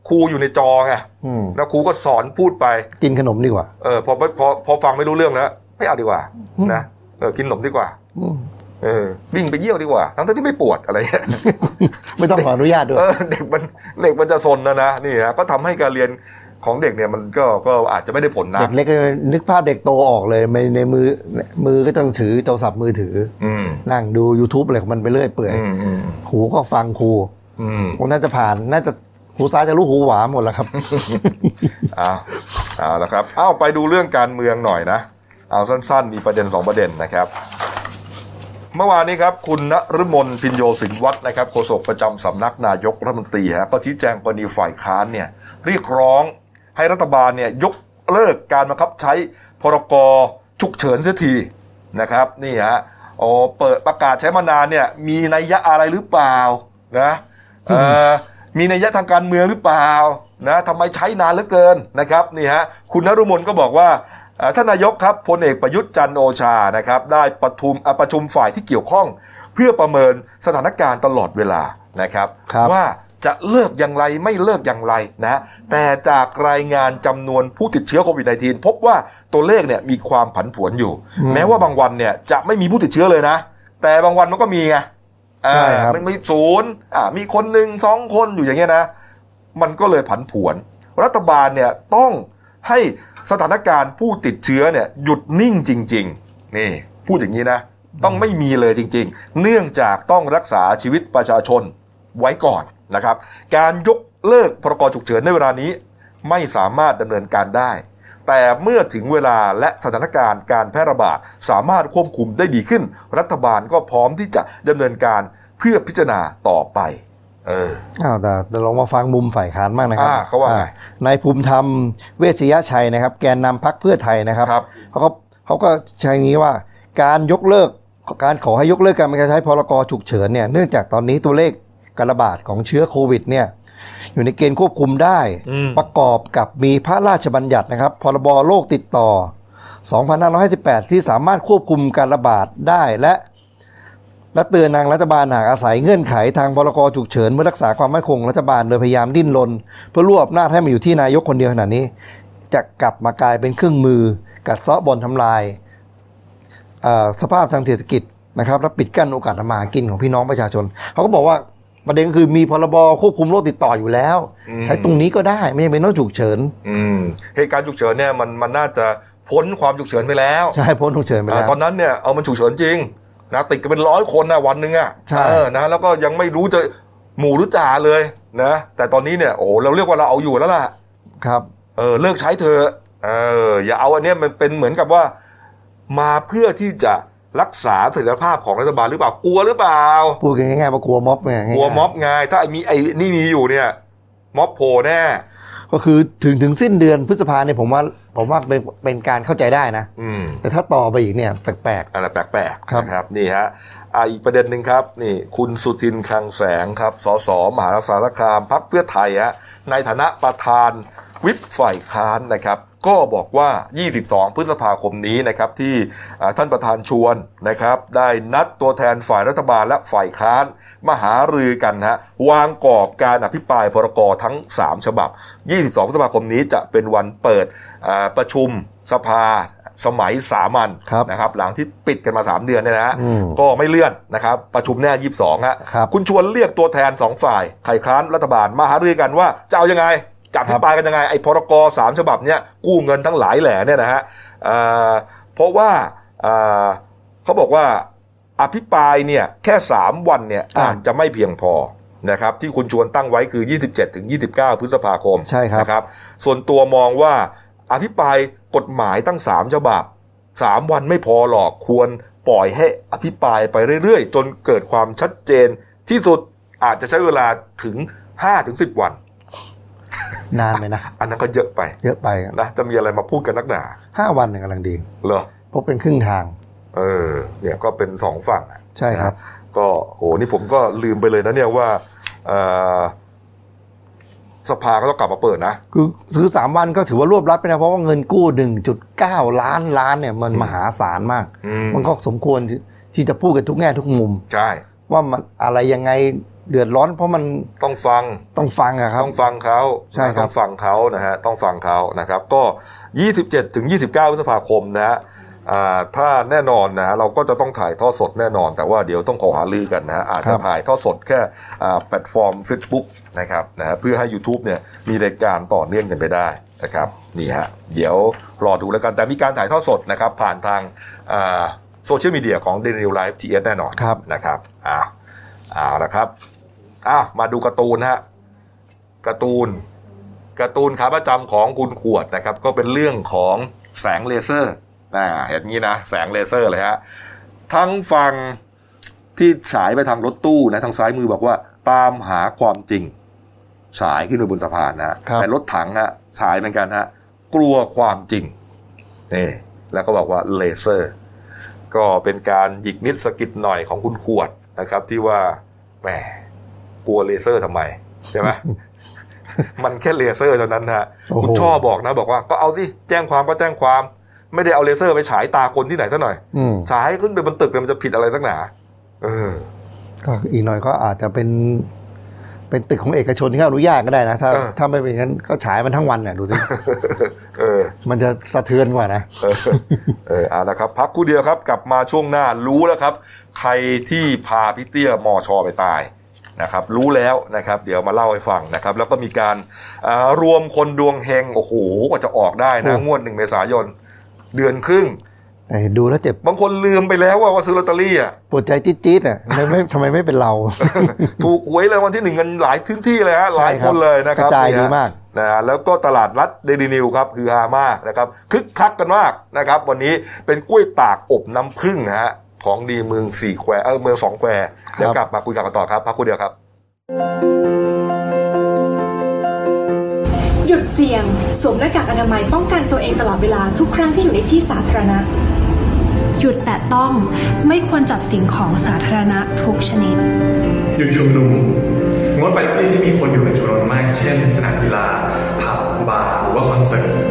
ครูอยู่ในจอไงอืมแล้วครูก็สอนพูดไปกินขนมดีกว่าเออพอพอพอพอฟังไม่รู้เรื่องแล้วไม่เอาดีกว่าอืมนะเออกินขนมดีกว่าอืม เออวิ่งไปเยี่ยวดีกว่า ทั้งๆที่ไม่ปวดอะไรเงี้ยไม่ต้องขออนุญาตด้วยเออเด็กมันเด็กมันจะซนนะนะนี่ฮะก็ทำให้การเรียนของเด็กเนี่ยมันก็ก็อาจจะไม่ได้ผลนะเด็กเล็กก็นึกภาพเด็กโตออกเลยในในมือมือก็ต้องถือโทรศัพท์มือถืออืมนั่งดู YouTube อะไรของมันไปเรื่อยเปื่อยอืมอืมหูก็ฟังครูอืมคงน่าจะผ่านน่าจะหูซ้ายจะรู้หูหวาหมดแล้วครับเอาเอาละครับ เอาไปดูเรื่องการเมืองหน่อยนะ เอาสั้น ๆ มีประเด็นสองประเด็นนะครับ เมื่อวานนี้ครับคุณณฤมลพินโยสินวัฒน์นะครับโฆษกประจำสำนักนายกรัฐมนตรีฮะก็ชี้แจงกรณีฝ่ายค้านเนี่ยเรียกร้องให้รัฐบาลเนี่ยยกเลิกการบังคับใช้พรกฉุกเฉินเสียทีนะครับนี่ฮะโอ้เปิดประกาศใช้มานานเนี่ยมีนัยยะอะไรหรือเปล่านะมีนัยยะทางการเมืองหรือเปล่านะทำไมใช้นานเหลือเกินนะครับนี่ฮะคุณนรุมนก็บอกว่า ท่านนายกครับพลเอกประยุทธ์จันทร์โอชานะครับได้ประชุมอะประชุมฝ่ายที่เกี่ยวข้อง เพื่อประเมินสถานการณ์ตลอดเวลานะครับครับว่าจะเลิกอย่างไรไม่เลิกอย่างไรนะแต่จากรายงานจำนวนผู้ติดเชื้อโควิด -19 พบว่าตัวเลขเนี่ยมีความผันผวนอยู่ แม้ว่าบางวันเนี่ยจะไม่มีผู้ติดเชื้อเลยนะ แต่บางวันมันก็มีไงอ่าใช่ครับมันมีศูนย์อ่ามีคนหนึ่งสองคนอยู่อย่างเงี้ยนะ มันก็เลยผันผวน รัฐบาลเนี่ยต้องให้ สถานการณ์ผู้ติดเชื้อเนี่ยหยุดนิ่งจริง ๆ นี่ พูดอย่างนี้นะ ต้องไม่มีเลยจริง ๆ เนื่องจากต้องรักษาชีวิตประชาชนไว้ก่อนนะครับ การยกเลิกพรกฉุกเฉินในเวลานี้ ไม่สามารถดำเนินการได้ แต่เมื่อถึงเวลาและสถานการณ์การแพร่ระบาดสามารถควบคุมได้ดีขึ้น รัฐบาลก็พร้อมที่จะดำเนินการเพื่อพิจารณาต่อไป เอออ้าวแต่แต่ลองมาฟังมุมฝ่ายค้านบ้างนะครับอ่าเขาว่าไงอ่นายภูมิธรรมเวชยชัยนะครับ แกนนำพักเพื่อไทยนะครับครับเขาก็เขาก็ใช้งี้ว่าการยกเลิกการขอให้ยกเลิกการบังคับใช้พรกฉุกเฉินเนี่ยเนื่องจากตอนนี้ตัวเลขการระบาดของเชื้อโควิดเนี่ยอยู่ในเกณฑ์ควบคุมได้อืมประกอบกับมีพระราชบัญญัตินะครับ พรบโรคติดต่อ 2558 ที่สามารถควบคุมการระบาดได้และ และเตือนทางรัฐบาลหากอาศัยเงื่อนไขทางพรกฉุกเฉินเมื่อรักษาความมั่นคงของรัฐบาลโดยพยายามดิ้นรนเพื่อรวบอำนาจให้มาอยู่ที่นายกคนเดียวขนาดนี้ จะกลับมากลายเป็นเครื่องมือ กัดเซาะบนทำลายเอ่อสภาพทางเศรษฐกิจนะครับและปิดกั้นโอกาสทำมาหากินของพี่น้องประชาชน เขาก็บอกว่าประเด็นก็คือมีพรบควบคุมโรคติดต่ออยู่แล้วอืมใช้ตรงนี้ก็ได้ไม่จำเป็นต้องฉุกเฉินอืมเหตุการณ์ฉุกเฉินเนี่ยมันมันน่าจะพ้นความฉุกเฉินไปแล้ว ใช่พ้นฉุกเฉินไปแล้วอ่าตอนนั้นเนี่ยเอามันฉุกเฉินจริง นะติดกันเป็นร้อยคนนะวันหนึ่งอะใช่เออนะแล้วก็ยังไม่รู้จะหมู่หรือจ่าเลยนะแต่ตอนนี้เนี่ยโอ้โหเราเรียกว่าเราเอาอยู่แล้วล่ะ ครับเออเลิกใช้เถอะเอออย่าเอาอันเนี้ยมันเป็นเหมือนกับว่า มาเพื่อที่จะรักษาเสถียรภาพของรัฐบาลหรือเปล่ากลัวหรือเปล่าพูดกันง่ายๆว่ากลัวม็อบไงกลัวม็อบไงถ้าไอ้มีไอ้นี่มีอยู่เนี่ยม็อบโผล่แน่ก็คือถึงถึงสิ้นเดือนพฤษภาเนี่ยผมว่า ผมว่าเป็นเป็นการเข้าใจได้นะ อืมแต่ถ้าต่อไปอีกเนี่ยแปลก อะไรแปลกครับๆนะครับนี่ฮะอ่าอีกประเด็นหนึ่งครับนี่คุณสุทินคลังแสงครับสสมหาสารคามพักเพื่อไทยฮะในฐานะประธาน วิปฝ่ายค้านนะครับก็บอกว่า 22 พฤษภาคมนี้นะครับที่อ่าท่านประธานชวนนะครับ ได้นัดตัวแทนฝ่ายรัฐบาลและฝ่ายค้านมาหารือกันฮะวางกรอบการอภิปรายพรกทั้ง 3 ฉบับ 22 พฤษภาคมนี้จะเป็นวันเปิดอ่าประชุมสภาสมัยสามัญครับนะครับหลังที่ปิดกันมา 3 เดือนเนี่ยนะฮะอืมก็ไม่เลื่อนนะครับประชุมแน่ยี่สิบสองฮะครับคุณชวนเรียกตัวแทนสองฝ่ายไข่ค้านรัฐบาลมาหารือกันว่าจะเอายังไง จะอภิปรายกันยังไงไอ้พรกสามฉบับเนี้ยกู้เงินทั้งหลายแหล่เนี่ยนะฮะเอ่อเพราะว่าเอ่อเขาบอกว่าอภิปรายเนี่ยแค่ 3 วันเนี่ยครับอาจจะไม่เพียงพอนะครับที่คุณชวนตั้งไว้คือ 27 ถึง 29 พฤษภาคมใช่ครับนะครับส่วนตัวมองว่าอภิปรายกฎหมายตั้ง 3 ฉบับ 3 วันไม่พอหรอกควรปล่อยให้อภิปรายไปเรื่อยๆ จนเกิดความชัดเจนที่สุดอาจจะใช้เวลาถึง5ถึง10 วัน นานไหมนะ อันนั้นก็เยอะไป เยอะไปครับนะจะมีอะไรมาพูดกันนักหนาห้าวันเนี่ยกำลังดีเหรอพบเป็นครึ่งทาง เออ เนี่ยก็เป็นสองฝั่งอะใช่ครับนะก็โหนี่ผมก็ลืมไปเลยนะเนี่ยว่าเอ่อสภาก็ต้องกลับมาเปิดนะ คือซื้อสามวันก็ถือว่ารวบรัดไปนะ เพราะว่าเงินกู้หนึ่งจุดเก้าล้านล้านเนี่ยมันอืมมหาศาลมากอืมมันก็สมควรที่ที่จะพูดกันทุกแง่ทุกมุม ใช่ ว่ามันอะไรยังไง เดือดร้อนเพราะมันต้องฟังต้องฟังอะครับต้องฟังเขาใช่ครับต้องฟังเขานะฮะต้องฟังเขานะครับ ก็ 27 ถึง 29พฤษภาคมนะฮะอ่าถ้าแน่นอนนะฮะเราก็จะต้องถ่ายทอดสดแน่นอน แต่ว่าเดี๋ยวต้องขอหาลือกันนะฮะอาจจะถ่ายทอดสดแค่อ่าแพลตฟอร์ม Facebook นะครับนะฮะเพื่อให้ YouTube เนี่ยมีรายการต่อเนื่องกันไปได้นะครับนี่ฮะเดี๋ยวรอดูแล้วกันแต่มีการถ่ายทอดสดนะครับผ่านทางโซเชียลมีเดียของ Dailynews Live TH แน่นอนครับนะครับอ้าวเอาละครับ อ้าวมาดูการ์ตูนฮะการ์ตูนการ์ตูนขาประจำของคุณขวดนะครับ ก็เป็นเรื่องของแสงเลเซอร์อ่าเห็นงี้นะแสงเลเซอร์เลยฮะทั้งฝั่งที่ฉายไปทางรถตู้นะทางซ้ายมือบอกว่าตามหาความจริง ฉายขึ้นไปบนสะพานนะฮะครับแต่รถถังฮะฉายเหมือนกันฮะกลัวความจริงนี่แล้วก็บอกว่าเลเซอร์ ก็เป็นการหยิกนิดสะกิดหน่อยของคุณขวดนะครับ ที่ว่าแหม กลัวเลเซอร์ทำไมใช่ไหมมันแค่เลเซอร์เท่านั้นนะฮะโอ้โหคุณช่อบอกนะ บอกว่าก็เอาสิแจ้งความก็แจ้งความ ไม่ได้เอาเลเซอร์ไปฉายตาคนที่ไหนซะหน่อยอืมฉายขึ้นไปบนตึกเนี่ยมันจะผิดอะไรสักหนาเออ ก็อีกหน่อยก็อาจจะเป็น เป็นตึกของเอกชนที่เขาอนุญาตก็ได้นะถ้าเออถ้าไม่เป็นงั้นก็ฉายมันทั้งวันเนี่ยดูสิเออมันจะสะเทือนกว่านะเออเออเอาละครับ พักครู่เดียวครับ กลับมาช่วงหน้ารู้แล้วครับ ใครที่พาพี่เตี้ยมอชอไปตาย นะครับรู้แล้วนะครับเดี๋ยวมาเล่าให้ฟังนะครับแล้วก็มีการอ่ารวมคนดวงเฮงโอ้โหกว่าจะออกได้นะโอ้งวดหนึ่งเมษายน เดือนครึ่งแต่ดูแล้วเจ็บบางคนลืมไปแล้วว่าว่าซื้อลอตเตอรี่อะปวดใจจี๊ดๆอะทำไมไม่ทำไมไม่เป็นเรา ถูกหวยเลยวันที่หนึ่งกันหลายพื้นที่เลยฮะหลายใช่คครับนเลยนะครับกระจายนี่ฮะดีมากนะฮะแล้วก็ตลาดรัดเดลินิวครับคือฮามากนะครับคึกคักกันมากนะครับ วันนี้เป็นกล้วยตากอบน้ำผึ้งนะฮะ ของดีเมืองสี่แควเออเมืองสองแควเดี๋ยวกลับมาคุยกันต่อครับพักครู่เดียวครับ หยุดเสี่ยงสวมหน้ากากอนามัยป้องกันตัวเองตลอดเวลาทุกครั้งที่อยู่ในที่สาธารณะ หยุดแตะต้องไม่ควรจับสิ่งของสาธารณะทุกชนิด หยุดชุมนุมงดไปที่ที่มีคนอยู่เป็นจำนวนมาก เช่น สนามกีฬาผับบาร์หรือว่าคอนเสิร์ตห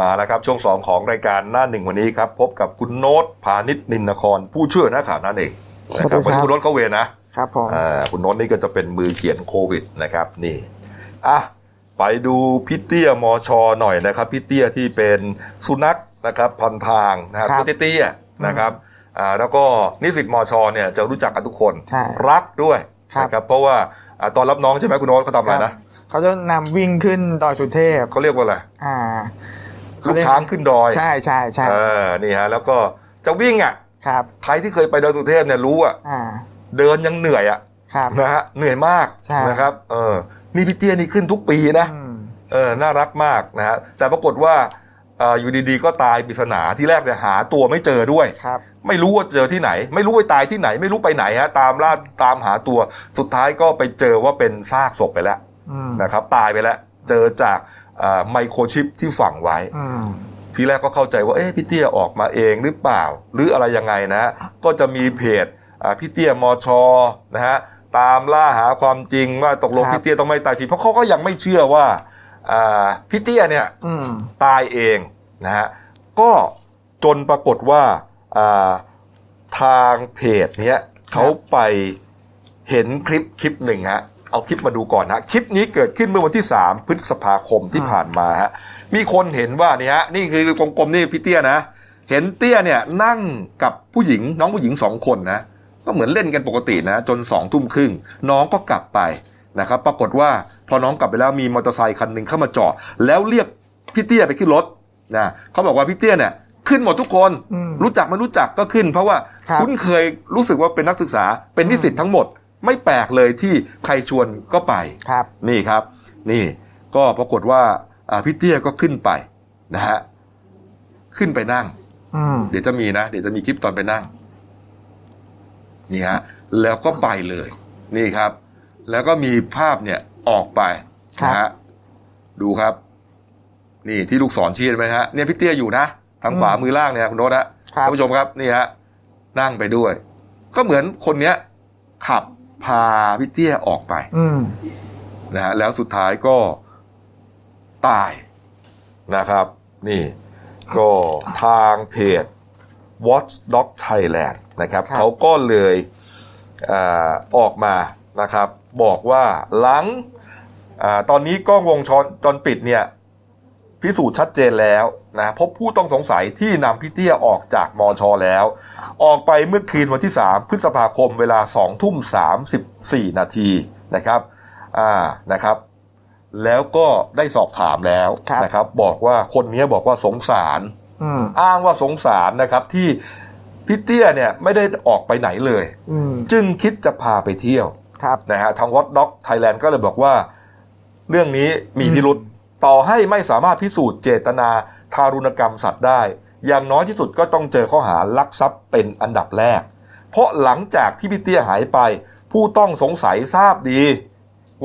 มาแล้วครับช่วงสองของรายการหน้าหนึ่งวันนี้ครับ พบกับคุณโน้ตพาณิชนินนคร ผู้ช่วยนักข่าวนั่นเองนะครัสวัสดีครับวันนี้คุณโน้ตเข้าเวรนะครับผมอ่าคุณโน้ตนี่ก็จะเป็นมือเขียนโควิดนะครับนี่อะไปดูพี่เตี้ยมอชอหน่อยนะครับพี่เตี้ยที่เป็นสุนัขนะครับพันทางนะครับครับตัวเตี้ยๆนะครับอ่าแล้วก็นิสิตมอชอเนี่ยจะรู้จักกันทุกคนใช่รักด้วยครับนะครับเพราะว่าอ่าตอนรับน้องใช่ไหมคุณโน้ตเขาทำอะไรนะเขาจะนำวิ่งขึ้นดอยสุเทพเขาเรียกว่าอะไรอ่า ลูกช้างขึ้นดอย ใช่ใช่ใช่เออนี่ฮะแล้วก็จะวิ่งอะครับใครที่เคยไปดอยสุเทพเนี่ยรู้อะอ่าเดินยังเหนื่อยอะครับนะฮะเหนื่อยมากใช่นะครับ เออนี่พี่เตี้ยนี่ขึ้นทุกปีนะอืมเออน่ารักมากนะฮะแต่ปรากฏว่าเอ่ออยู่ดีๆ ก็ตายปริศนาที่แรกเนี่ยหาตัวไม่เจอด้วยครับ ไม่รู้ว่าเจอที่ไหน ไม่รู้ว่าตายที่ไหน ไม่รู้ไปไหนฮะตามล่าตามหาตัวสุดท้ายก็ไปเจอว่าเป็นซากศพไปแล้วอืมนะครับ ตายไปแล้ว เจอจากเอ่อ ไมโครชิปที่ฝังไว้อืมทีแรกก็เข้าใจว่าเอ๊ะพี่เตี้ยออกมาเองหรือเปล่า หรืออะไรยังไงนะฮะก็จะมีเพจอ่าพี่เตี้ยมอชอนะฮะตามล่าหาความจริงว่าตกลงครับพี่เตี้ยต้องไม่ตายทีเพราะเขาก็ยังไม่เชื่อว่าอ่าพี่เตี้ยเนี่ยอืมตายเองนะฮะก็จนปรากฏว่าอ่าทางเพจเนี้ยเขาไปเห็นคลิปคลิปหนึ่งฮะ เอาคลิปมาดูก่อนฮะคลิปนี้เกิดขึ้นเมื่อวันที่ 3 พฤษภาคมที่ผ่านมาฮะมีคนเห็นว่านี่ฮะนี่คือกลมๆนี่พี่เตี้ยนะ เห็นเตี้ยเนี่ยนั่งกับผู้หญิงน้องผู้หญิงสองคนนะก็เหมือนเล่นกันปกตินะจนสองทุ่มครึ่งน้องก็กลับไปนะครับปรากฏว่าพอน้องกลับไปแล้วมีมอเตอร์ไซคันหนึ่งเข้ามาจอดแล้วเรียกพี่เตี้ยไปขึ้นรถนะเขาบอกว่าพี่เตี้ยเนี่ยขึ้นหมดทุกคนอืมรู้จักไม่รู้จักก็ขึ้น เพราะว่าครับคุ้นเคยรู้สึกว่าเป็นนักศึกษาเป็นนิสิตทั้งหมด ไม่แปลกเลยที่ใครชวนก็ไปครับ นี่ครับ นี่ก็ปรากฏว่าอ่าพี่เตี้ยก็ขึ้นไปนะฮะขึ้นไปนั่งอืมเดี๋ยวจะมีนะเดี๋ยวจะมีคลิปตอนไปนั่งนี่ฮะแล้วก็ไปเลย นี่ครับ แล้วก็มีภาพเนี่ยออกไปครับนะฮะดูครับ นี่ที่ลูกศรชี้เห็นไหมฮะเนี่ยพี่เตี้ยอยู่นะทางขวามือล่างเนี่ยคุณโน้ตฮะครับท่านผู้ชมครับนี่ฮะนั่งไปด้วย ก็เหมือนคนเนี้ยขับ พาพี่เตี้ยออกไปอืมนะฮะแล้วสุดท้ายก็ตายนะครับ นี่ ก็ทางเพจ Watchdog Thailand นะครับครับเขาก็เลยอาออกมานะครับ บอกว่าหลังอาตอนนี้กล้องวงจรจรปิดเนี่ย พิสูจน์ชัดเจนแล้วนะพบผู้ต้องสงสัยที่นำพี่เตี้ยออกจากมอชอแล้ว ออกไปเมื่อคืนวันที่ 3 พฤษภาคมเวลา2ทุ่ม34 นาทีนะครับอ่านะครับ แล้วก็ได้สอบถามแล้วครับนะครับ บอกว่าคนนี้บอกว่าสงสารอืมอ้างว่าสงสารนะครับที่พี่เตี้ยเนี่ยไม่ได้ออกไปไหนเลยอืมจึงคิดจะพาไปเที่ยวครับนะฮะทางวอตด็อกไทยแลนด์ก็เลยบอกว่า เรื่องนี้มีพิรุษ ต่อให้ไม่สามารถพิสูจน์เจตนาทารุณกรรมสัตว์ได้ อย่างน้อยที่สุดก็ต้องเจอข้อหาลักทรัพย์เป็นอันดับแรก เพราะหลังจากที่พี่เตี้ยหายไป ผู้ต้องสงสัยทราบดี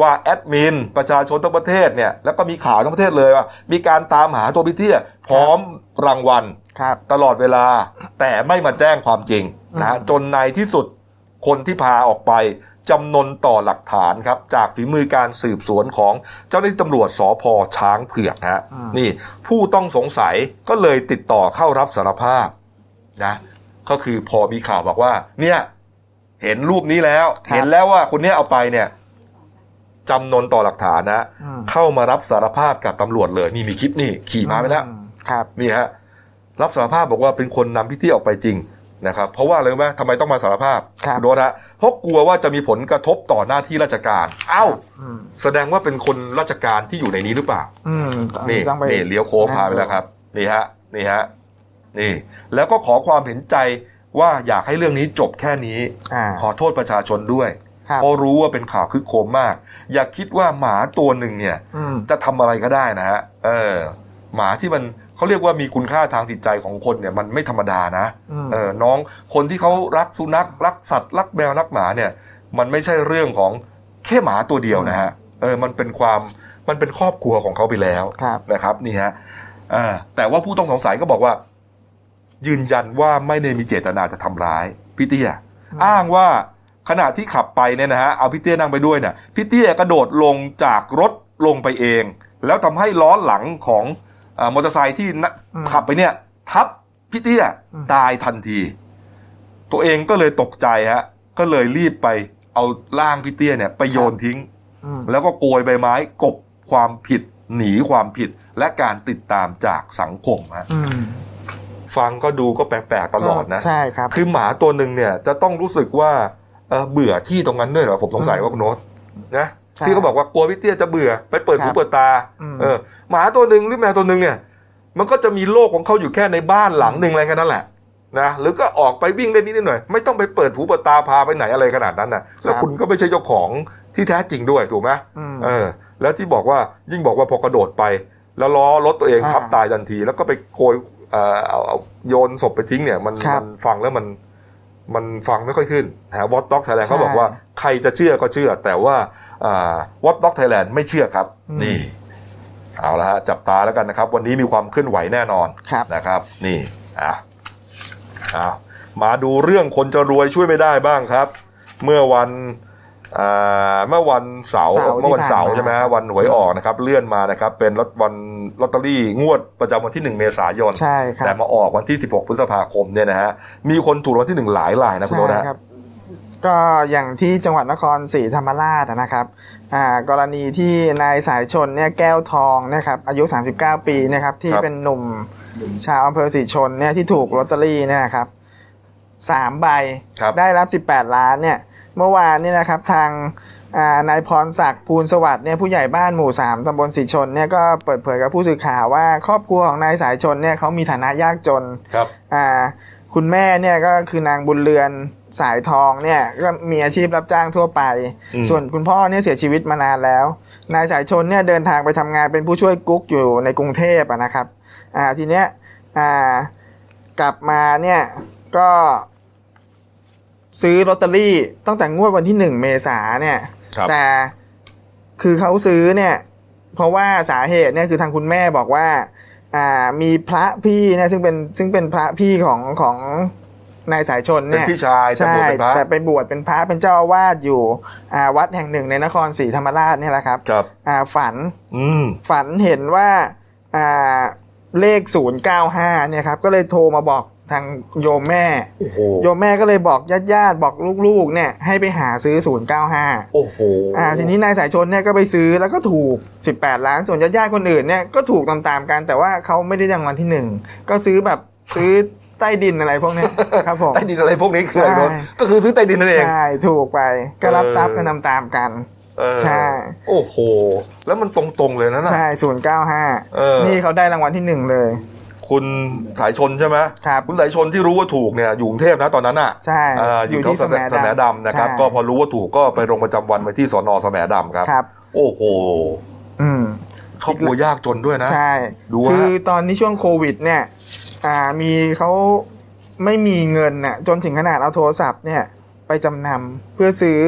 ว่าแอดมินประชาชนทั้งประเทศเนี่ยแล้วก็มีข่าวทั้งประเทศเลยว่ามีการตามหาตัวพี่เตี้ยพร้อมรางวัลครับตลอดเวลาแต่ไม่มาแจ้งความจริงนะฮะอืมจนในที่สุดคนที่พาออกไป จำนนต่อหลักฐานครับ จากฝีมือการสืบสวนของเจ้าหน้าที่ตำรวจสพช้างเผือกนะฮะนี่ผู้ต้องสงสัยก็เลยติดต่อเข้ารับสารภาพนะก็คือพอมีข่าวบอกว่า เนี่ย เห็นรูปนี้แล้ว เห็นแล้วว่าคนเนี้ยเอาไปเนี่ยจำนนต่อหลักฐานนะอืมเข้ามารับสารภาพกับตำรวจเลยนี่มีคลิปนี่ขี่ม้าไปแล้วอืมครับนี่ฮะรับสารภาพบอกว่าเป็นคนนำพี่เตี้ยออกไปจริง นะครับเพราะว่าอะไรรู้ไหมทำไมต้องมาสารภาพครับณโดนฮะเพราะกลัวว่าจะมีผลกระทบต่อหน้าที่ราชการ เอ้า อืมแสดงว่าเป็นคนราชการที่อยู่ในนี้หรือเปล่า อืมนี่ต้องไป นี่เลี้ยวโค้งพาไปแล้วครับ นี่ฮะ นี่ฮะ นี่ แล้วก็ขอความเห็นใจว่าอยากให้เรื่องนี้จบแค่นี้ อ่าขอโทษประชาชนด้วยครับเพราะรู้ว่าเป็นข่าวคึกโครมมาก อย่าคิดว่าหมาตัวหนึ่งเนี่ย อืม จะทำอะไรก็ได้นะฮะ เออ หมาที่มัน เขาเรียกว่ามีคุณค่าทางจิตใจของคนเนี่ยมันไม่ธรรมดานะอืมเออน้องคนที่เขารักสุนัขรักสัตว์รักแมวรักหมาเนี่ย มันไม่ใช่เรื่องของแค่หมาตัวเดียวนะฮะเออมันเป็นความมันเป็นครอบครัวของเขาไปแล้วครับนะครับนี่ฮะอ่าแต่ว่าผู้ต้องสงสัยก็บอกว่า ยืนยันว่าไม่ได้มีเจตนาจะทำร้ายพี่เตี้ยอ้างว่าขณะที่ขับไปเนี่ยนะฮะเอาพี่เตี้ยนั่งไปด้วยเนี่ยพี่เตี้ยกระโดดลงจากรถลงไปเอง แล้วทำให้ล้อหลังของอา มอเตอร์ไซค์ที่นะอืมขับไปเนี่ย ทับพี่เตี้ยอืมตายทันที ตัวเองก็เลยตกใจฮะ ก็เลยรีบไปเอาร่างพี่เตี้ยเนี่ยไปโยนทิ้งอืมแล้วก็โกยใบไม้กบความผิดหนีความผิดและการติดตามจากสังคมฮะอืมฟังก็ดูก็แปลกๆตลอดนะ ใช่ครับ คือหมาตัวหนึ่งเนี่ยจะต้องรู้สึกว่าเอ่อเบื่อที่ตรงนั้นด้วยเหรอผมสงสัยว่าคุณโน้ตนะใช่ ที่เขาบอกว่ากลัวพี่เตี้ยจะเบื่อไปเปิดครัหูบเปิดตาอืมเออ หมาตัวหนึ่งหรือแมวตัวหนึ่งเนี่ย มันก็จะมีโลกของเขาอยู่แค่ในบ้านหลังหนึ่งอะไรแค่นั้นแหละนะหรือก็ออกไปวิ่งเล่นนิดหน่อย ไม่ต้องไปเปิดหูเปิดตาพาไปไหนอะไรขนาดนั้นนะแล้วคุณก็ไม่ใช่เจ้าของที่แท้จริงด้วยถูกไหมอืมเออ แล้วที่บอกว่ายิ่งบอกว่าพอกระโดดไป แล้วล้อรถตัวเองอ่าทับตายทันที แล้วก็ไปโกยเอ่อเอาเอาโยนศพไปทิ้งเนี่ย มันครับมันฟังแล้วมันมันฟังไม่ค่อยขึ้นนะ Watchdog Thailand ใช่เขาบอกว่าใครจะเชื่อก็เชื่อ แต่ว่า Watchdog Thailand ไม่เชื่อครับอืมนี่ เอาละฮะจับตาแล้วกันนะครับ วันนี้มีความเคลื่อนไหวแน่นอนครับนะครับ นี่อะเอามาดูเรื่องคนจะรวยช่วยไม่ได้บ้างครับ เมื่อวันอ่าเมื่อวันเสาร์เสาร์เมื่อวันเสาร์ที่ผ่านมาใช่ไหมฮะวันหวยออกนะครับ เลื่อนมานะครับ เป็นลอตวันลอตเตอรี่งวดประจำวันที่ 1 เมษายนใช่ครับแต่มาออกวันที่ 16 พฤษภาคมเนี่ยนะฮะมีคนถูกรางวัลที่ 1 หลายรายนะคุณใช่โน้ตนะฮะครับ ก็อย่างที่จังหวัดนครศรีธรรมราชนะครับอ่ากรณีที่นายสายชนเนี่ยแก้วทองนะครับอายุ 39 ปีนะครับที่เป็นหนุ่มชาวอำเภอศรีชนเนี่ยที่ถูกลอตเตอรี่เนี่ยนะครับสามใบครับได้รับ 18 ล้านเนี่ยเมื่อวานเนี่ยนะครับทางอ่านายพรศักดิ์ภูลสวัสดิ์เนี่ยผู้ใหญ่บ้านหมู่ 3ตำบลศรีชนเนี่ยก็เปิดเผยกับผู้สื่อข่าวว่าครอบครัวของนายสายชนเนี่ยเขามีฐานะยากจนครับอ่า คุณแม่เนี่ยก็คือนางบุญเรือนสายทองเนี่ยก็มีอาชีพรับจ้างทั่วไปอืมส่วนคุณพ่อเนี่ยเสียชีวิตมานานแล้ว นายสายชนเนี่ยเดินทางไปทำงานเป็นผู้ช่วยกุ๊กอยู่ในกรุงเทพอะนะครับ อ่าทีเนี้ยอ่ากลับมาเนี่ยก็ ซื้อลอตเตอรี่ตั้งแต่งวดวันที่หนึ่งเมษาเนี่ยครับแต่คือเขาซื้อเนี่ย เพราะว่าสาเหตุเนี่ยคือทางคุณแม่บอกว่า อ่ามีพระพี่เนี่ยซึ่งเป็นซึ่งเป็นพระพี่ของของนายสายชนเป็นเนี่ยพี่ชายแต่ใช่บวชเป็นพระแต่ไปบวชเป็นพระเป็นเจ้าอาวาสอยู่อ่าวัดแห่งหนึ่งในนครศรีธรรมราชเนี่ยแหละครับครับอ่าฝันอืมฝันเห็นว่าอ่าเลข095เนี่ยครับ ก็เลยโทรมาบอก ทางโยมแม่ โอ้โหโยมแม่ก็เลยบอกญาติญาติๆบอกลูกๆ เนี่ยให้ไปหาซื้อ 095 โอ้โหอ่าทีนี้นายสายชนเนี่ยก็ไปซื้อแล้วก็ถูก 18 ล้านส่วนญาติๆคนอื่นเนี่ยก็ถูกตามๆกัน แต่ว่าเขาไม่ได้รางวัลที่หนึ่งก็ซื้อแบบซื้อใต้ดินอะไรพวกเนี้ยครับผมใต้ดินอะไรพวกนี้คืออะไรใช่โน้ตก็คือซื้อใต้ดินนั่นเองใช่ถูกไปก็รับเออทรัพย์กันตามๆกันเออใช่ โอ้โห แล้วมันตรงๆเลยนะน่ะใช่ศูนย์เก้าห้าเออนี่เขาได้รางวัลที่หนึ่งเลย คุณสายชนใช่ไหมครับคุณสายชนที่รู้ว่าถูกเนี่ยอยู่กรุงเทพนะตอนนั้นอะใช่อ่าออยู่ยู่ที่ที่แสมดำแสมดำนะครับใช่ก็พอรู้ว่าถูกก็ไปลงประจำวันไว้ที่สอนอแสมดำครับครับ โอ้โหอืมครอบครัวยากจนด้วยนะใช่ดูฮะคือตอนนี้ช่วงโควิด เนี่ยอ่ามีเขาไม่มีเงินน่ะ จนถึงขนาดเอาโทรศัพท์เนี่ย ไปจำนำเพื่อซื้อ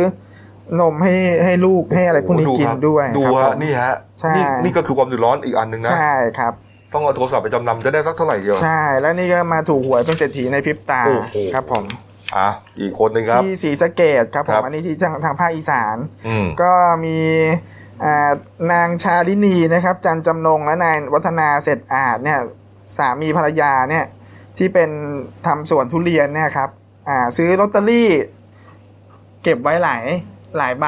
นมให้ให้ลูกให้อะไรพวกนี้โโหกินครับด้วย ดูครับฮะผมนี่ฮะใช่นี่นี่ก็คือความเดือดร้อนอีกอันหนึ่งนะ ใช่ครับ ต้องเอาโทรศัพท์ไปจำนำจะได้สักเท่าไหร่เดียว ใช่ แล้วนี่ก็มาถูกหวยเป็นเศรษฐีในพริบตาโอ้โห ครับผม อะอีกคนหนึ่งครับ ที่ศรีสะเกดครับผครัมบ อันนี้ที่ทางทางภาคอีสาน อืม ก็มีอ่านางชาลินีนะครับ จันจำนงและนายวัฒนาเสร็จอาจเนี่ยสามีภรรยาเนี่ยที่เป็นทำสวนทุเรียนเนี่ยครับอ่าซื้อลอตเตอรี่ เก็บไว้หลายหลายใบ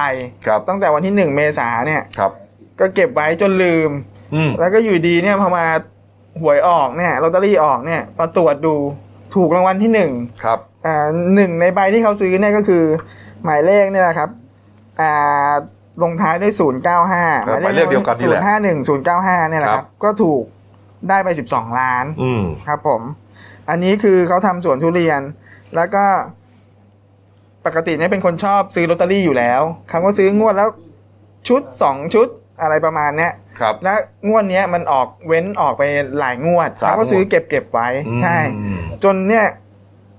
ครับ ตั้งแต่วันที่หนึ่งเมษาเนี่ย ครับ ก็เก็บไว้จนลืม อืม แล้วก็อยู่ดีเนี่ยพอมา หวยออกเนี่ยลอตเตอรี่ออกเนี่ยมาตรวจดูถูกรางวัลที่หนึ่งครับอ่าหนึ่งในใบที่เขาซื้อเนี่ยก็คือ หมายเลขเนี่ยนะครับอ่าลงท้ายด้วยศูนย์เก้าห้าเออหมายเลขเดียวกันนี่ศูแหนละย์ห้าหนึ่งศูนย์เก้าห้าเนี่ยแหละคครัรับบก็ถูกได้ไปสิบสองล้านอืมครับ ผม อันนี้คือเขาทำสวนทุเรียน แล้วก็ปกติเนี่ยเป็นคนชอบซื้อลอตเตอรี่อยู่แล้วเขาก็ซื้องวดแล้วชุดสองชุดอะไรประมาณเนี้ย ครับและงวดเนี้ยมันออกเว้นออกไปหลายงวดสามเขาก็ซื้องวดเก็บเก็บไว้อืมใช่จนเนี่ย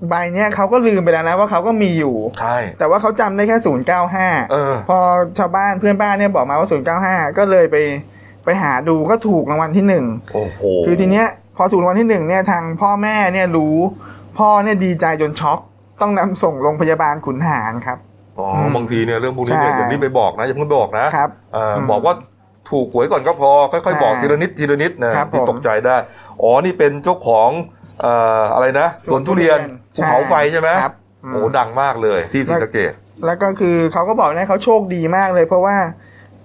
ใบเนี้ยเขาก็ลืมไปแล้วนะว่าเขาก็มีอยู่ ใช่ แต่ว่าเขาจำได้แค่ศูนย์เก้าห้าเออพอชาวบ้านเพื่อนบ้านเนี่ยบอกมาว่าศูนย์เก้าห้าก็เลยไปไปหาดูก็ถูกรางวัลที่หนึ่งโอ้โห คือทีเนี้ยพอถูกรางวัลที่หนึ่งเนี่ยทางพ่อแม่เนี่ยรู้ พ่อเนี่ยดีใจจนช็อก ต้องนำส่งโรงพยาบาลขุนหารครับ อ๋อมบางทีเนี่ยเรื่องพวกนี้เนี่ยใช่อย่างนี้ไปบอกนะอย่าเพิ่งไปบอกนะครับเอออมบอกว่า ถูกหวยก่อนก็พอ ค่อยๆ บอกใช่ทีละนิดทีละนิดนะครับที่ผมตกใจได้ อ๋อนี่เป็นเจ้าของเอ่ออะไรนะสวนทุเรียนภูเขาไฟใช่ไหมครับอืมโอ้ดังมากเลยที่ศรีสะเกดแล้วก็คือเขาก็บอกเนี่ยเขาโชคดีมากเลย เพราะว่า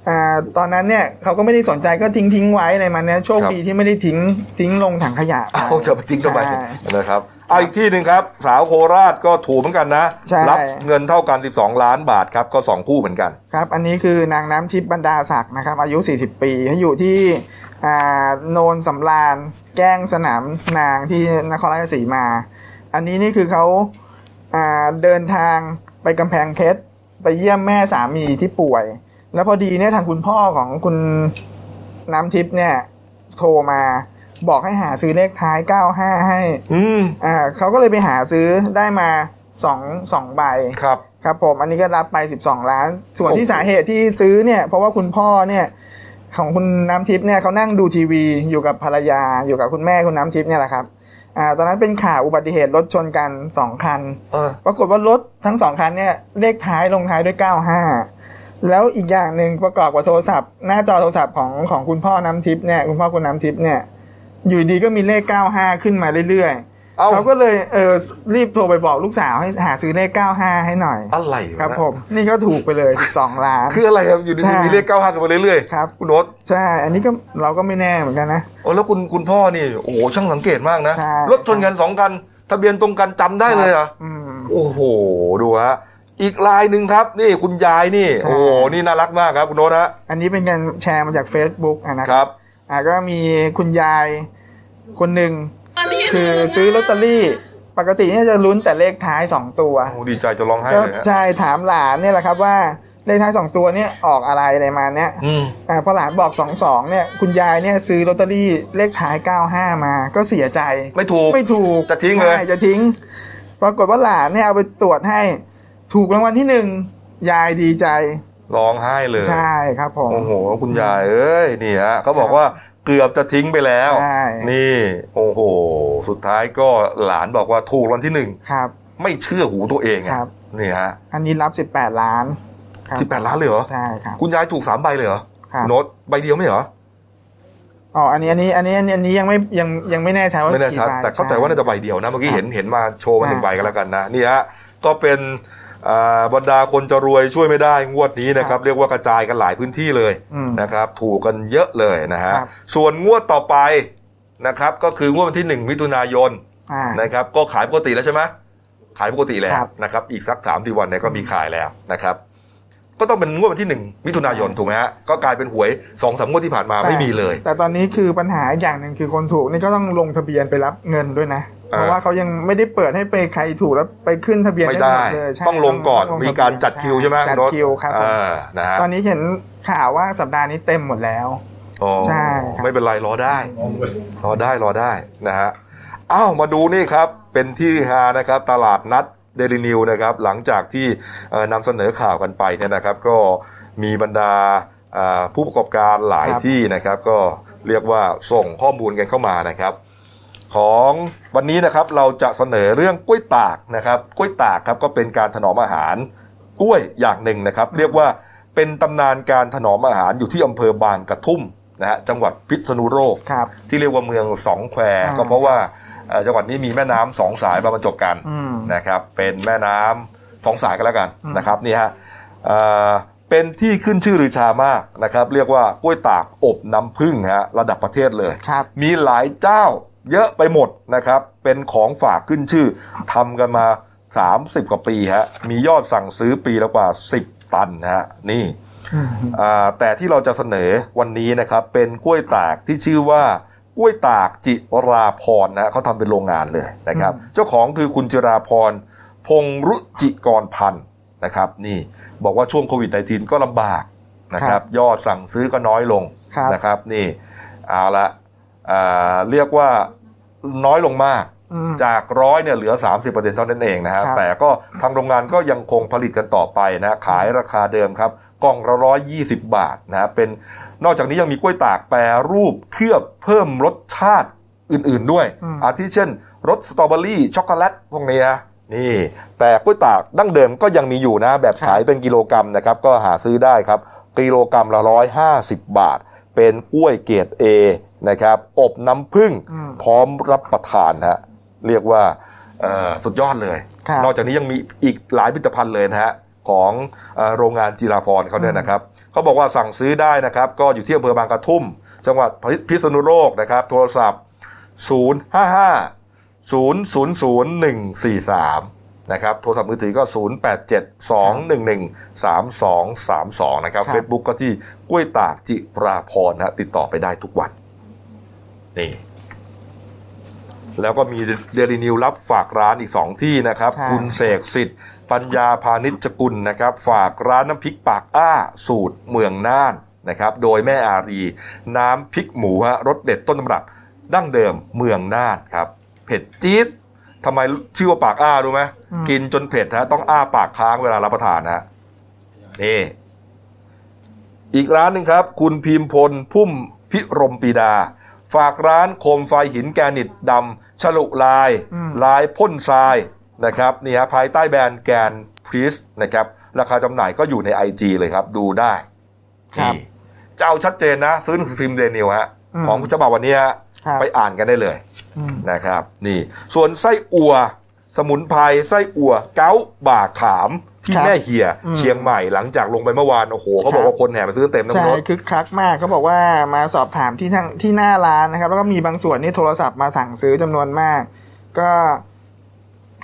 อ่าตอนนั้นเนี่ยเขาก็ไม่ได้สนใจก็ทิ้งทิ้งๆไว้อะไรมันเนี่ยโชคดีที่ไม่ได้ทิ้งทิ้งลงถังขยะไปเอาจะไปทิ้งทำไมใช่นะครับ เอาอีกที่หนึ่งครับ สาวโคราชก็ถูกเหมือนกันนะ ใช่ รัเงินเท่ากัน 12 ล้านบาทครับ ก็สองคู่เหมือนกัน ครับ อันนี้คือนางน้ำทิพย์บรรดาศักดิ์นะครับ อายุ 40 ปีอยู่ที่อ่าโนนสำราญแก้งสนามนางที่นครราชสีมา อันนี้นี่คือเขาอ่าเดินทางไปกำแพงเพชรไปเยี่ยมแม่สามีที่ป่วย แล้วพอดีเนี่ยทางคุณพ่อของคุณน้ำทิพย์เนี่ยโทรมา บอกให้หาซื้อเลขท้าย95ให้ อืมอ่าเขาก็เลยไปหาซื้อได้มาสองสองใบครับ ครับผมอันนี้ก็รับไป12ล้าน ส่วนที่โอ้โหสาเหตุที่ซื้อเนี่ย เพราะว่าคุณพ่อเนี่ย ของคุณน้ำทิพย์เนี่ยเขานั่งดูทีวีอยู่กับภรรยาอยู่กับคุณแม่คุณน้ำทิพย์เนี่ยแหละครับอ่าตอนนั้นเป็นข่าวอุบัติเหตุรถชนกันสองคันเออปรากฏว่ารถทั้งสองคันเนี่ยเลขท้ายลงท้ายด้วย95แล้วอีกอย่างหนึ่งประกอบกับโทรศัพท์ หน้าจอโทรศัพท์ของของคุณพ่อน้ำทิพย์เนี่ยคุณพ่อคุณน้ำทิพย์เนี่ย อยู่ดีก็มีเลข95ขึ้นมาเรื่อยเอ้าๆเขาก็เลยเออรีบโทรไปบอกลูกสาวให้หาซื้อเลข95ให้หน่อย อะไรวะครับ ผม นี่ก็ถูกไปเลย12ล้านคืออะไรครับอยู่ดีใช่ๆมีเลขเก้าห้ากันมาเรื่อยๆครับคุณโน้ตใช่ อันนี้ก็เราก็ไม่แน่เหมือนกันนะโอ้แล้วคุณคุณพ่อนี่โอ้โหช่างสังเกตมากนะใช่รถชนกันสองคันทะเบียนตรงกันจำได้เลยเหรออืมโอ้โหดูฮะอีกลายหนึ่งครับ นี่คุณยายนี่ใช่โอ้โหนี่น่ารักมากครับคุณโน้ตฮะอันนี้เป็นการแชร์มาจาก Facebook อะนะครับ อ่าก็มีคุณยายคนหนึ่งคือซื้อลอตเตอรี่ ปกติเนี่ยจะลุ้นแต่เลขท้ายสองตัวโอ้ดีใจจะร้องไห้ก็เลยฮะใช่ถามหลานเนี่ยแหละครับว่าเลขท้ายสองตัวเนี่ยออกอะไรอะไรมาเนี่ยอืมอ่าพอหลานบอกสองสองเนี่ยคุณยายเนี่ยซื้อลอตเตอรี่เลขท้ายเก้าห้ามา ก็เสียใจ ไม่ถูกไม่ถูกจะทิ้งเลยใช่จะทิ้ง ปรากฏว่าหลานเนี่ยเอาไปตรวจให้ ถูกรางวัลที่หนึ่งยายดีใจ ร้องไห้เลย ใช่ครับผมโอ้โหคุณยายเอ้ยนี่ฮะเขาบอกว่าเกือบจะทิ้งไปแล้วใช่นี่ โอ้โห สุดท้ายก็หลานบอกว่าถูกรางวัลที่หนึ่งครับ ไม่เชื่อหูตัวเองคอะรับนี่ฮะอันนี้รับสิบแปดล้านครับสิบแปดล้านเลยเหรอใช่ครับคุณยายถูกสามใบเลยเหรอครับโน้ตใบเดียวไม่เหรออ๋อ อันนี้ อันนี้ อันนี้ อันนี้อันนี้ยังไม่ ยัง ยังไม่แน่ใจว่าไม่แน่ชัดกี่ใบแต่เข้าใจว่าน่าจะใบเดียวนะ เมื่อกี้เห็น เห็นมาโชว์มาหนึ่งใบกันแล้วกันนะ นี่ฮะ ก็เป็นอ่า บรรดาคนจะรวยช่วยไม่ได้งวดนี้นะครับ เรียกว่ากระจายกันหลายพื้นที่เลยอืมนะครับ ถูกกันเยอะเลยนะฮะครับส่วนงวดต่อไปนะครับ ก็คืองวดวันที่หนึ่งมิถุนายนอ่านะครับ ก็ขายปกติแล้วใช่ไหมขายปกติแล้วครับนะครับ อีกสักสามสี่วันเนี่ยก็มีขายแล้วนะครับ ก็ต้องเป็นงวดวันที่หนึ่งมิถุนายนถูกไหมฮะก็กลายเป็นหวยสองสามงวดที่ผ่านมาไม่มีเลย แต่ตอนนี้คือปัญหาอย่างหนึ่งคือคนถูกนี่ก็ต้องลงทะเบียนไปรับเงินด้วยนะอ่า เพราะว่าเขายังไม่ได้เปิดให้ไปใครถูกแล้วไปขึ้นทะเบียนไม่ได้ได้หมดเลยใช่ต้องลงก่อนต้งมีการจัดคิวใช่ไหมจัดโน้ตคิวครับผมอ่านะฮะตอนนี้เห็นข่าวว่าสัปดาห์นี้เต็มหมดแล้วอ๋อใช่ครับไม่เป็นไรรอได้ รอได้รอได้นะฮะอ้าวมาดูนี่ครับเป็นที่ฮานะครับตลาดนัดเดลินิวนะครับหลังจากที่เอ่อนำเสนอข่าวกันไปเนี่ยนะครับ ก็มีบรรดาอ่าผู้ประกอบการหลายครับที่นะครับ ก็เรียกว่าส่งข้อมูลกันเข้ามานะครับ ของวันนี้นะครับเราจะเสนอเรื่องกล้วยตากนะครับกล้วยตากครับก็เป็นการถนอมอาหารกล้วยอย่างหนึ่งนะครับ เรียกว่าเป็นตำนานการถนอมอาหารอยู่ที่อำเภอบางกระทุ่มนะฮะจังหวัดพิษณุโลกครับที่เรียกว่าเมืองสองแควอ่าก็เพราะว่าเอ่อจังหวัดนี้มีแม่น้ำสองสายมาบรรจบกันอืมนะครับเป็นแม่น้ำสองสายกันแล้วกันอืมนะครับนี่ฮะเอ่อเป็นที่ขึ้นชื่อลือชามากนะครับ เรียกว่ากล้วยตากอบน้ำผึ้งฮะระดับประเทศเลยครับมีหลายเจ้า เยอะไปหมดนะครับ เป็นของฝากขึ้นชื่อทำกันมา 30 กว่าปีฮะมียอดสั่งซื้อปีละกว่า 10 ตันนะฮะนี่อ่าแต่ที่เราจะเสนอวันนี้นะครับ เป็นกล้วยตากที่ชื่อว่ากล้วยตากจิราพรนะเขาทำเป็นโรงงานเลยนะครับ เจ้าของคือคุณจิราพรพงรุจิกรพันธ์นะครับ นี่บอกว่าช่วงโควิด -19 ก็ลำบากนะคครัรับบยอดสั่งซื้อก็น้อยลงครับนะครับ นี่เอาละอ่า เรียกว่าน้อยลงมากอืมจากร้อยเนี่ยเหลือ 30%เท่านั้นเองนะฮะครับแต่ก็ทางโรงงานก็ยังคงผลิตกันต่อไปนะขายราคาเดิมครับกล่องละร้อยยี่สิบบาทนะฮะเป็นนอกจากนี้ยังมีกล้วยตากแปรรูปเคลือบเพิ่มรสชาติอื่นๆด้วยอืมอาทิเช่นรสสตรอเบอรี่ช็อกโกแลตพวกนี้นะนี่ แต่กล้วยตากดั้งเดิมก็ยังมีอยู่นะ แบบขายเป็นกิโลกรรัมนะครับ ก็หาซื้อได้ครับ กิโลกรรัมละร้อยห้าสิบบาท เป็นกล้วยเกรด A นะครับ อบน้ำผึ้งอืมพร้อมรับประทานฮะเรียกว่าเอ่อสุดยอดเลยครับนอกจากนี้ยังมีอีกหลายผลิตภัณฑ์เลยนะฮะของเอ่อโรงงานจิราพรเขาเนี่ยนะครับเขาบอกว่าสั่งซื้อได้นะครับ ก็อยู่ที่อำเภอบางกระทุ่ม จังหวัดพิษณุโลกนะครับ โทรศัพท์ 0 5 5 0 0 0 1 4 3 นะครับโทรศัพท์มือถือก็ 0 8 7 2 1 1 3 2 3 2 นะครับครับ Facebook ก็ที่กล้วยตากจิราพรนะฮะติดต่อไปได้ทุกวัน นี่ แล้วก็มีเดลินิวรับฝากร้านอีกสองที่นะครับใช่คุณเสกสิทธิ์ ปัญญาพาณิชกุลนะครับ ฝากร้านน้ำพริกปากอ้า สูตรเมืองน่านนะครับ โดยแม่อารี น้ำพริกหมูฮะรสเด็ดต้นตำรับ ดั้งเดิมเมืองน่านครับ เผ็ดจี๊ด ทำไมชื่อว่าปากอ้ารู้ไหมอืมกินจนเผ็ดฮะต้องอ้าปากค้างเวลารับประทานฮะนี่อีกร้านหนึ่งครับ คุณพิมพลพุ่มพิรมปีดา ฝากร้านโคมไฟหินแกรนิตดำฉลุลายอืมลายพ่นทรายนะครับนี่ฮะภายใต้แบรนด์แกนพรีสนะครับ ราคาจำหน่ายก็อยู่ใน IG เลยครับ ดูได้ครับนี่จะเอาชัดเจนนะ ซื้อหนังสือพิมพ์เดนิวฮะอืมของฉบับวันนี้ฮะครับไปอ่านกันได้เลยอืม นะครับ นี่ส่วนไส้อัวสมุนไพรไส้อัวเก้าบ่าขามที่ครับแม่เหียอืมเชียงใหม่หลังจากลงไปเมื่อวานโอ้โหเขาบอกครับว่าคนแห่มาซื้อเต็มทั้งใช่รถคึกคักมากเขาบอกว่ามาสอบถามที่ทางที่หน้าร้านนะครับ แล้วก็มีบางส่วนนี่โทรศัพท์มาสั่งซื้อจำนวนมาก ก็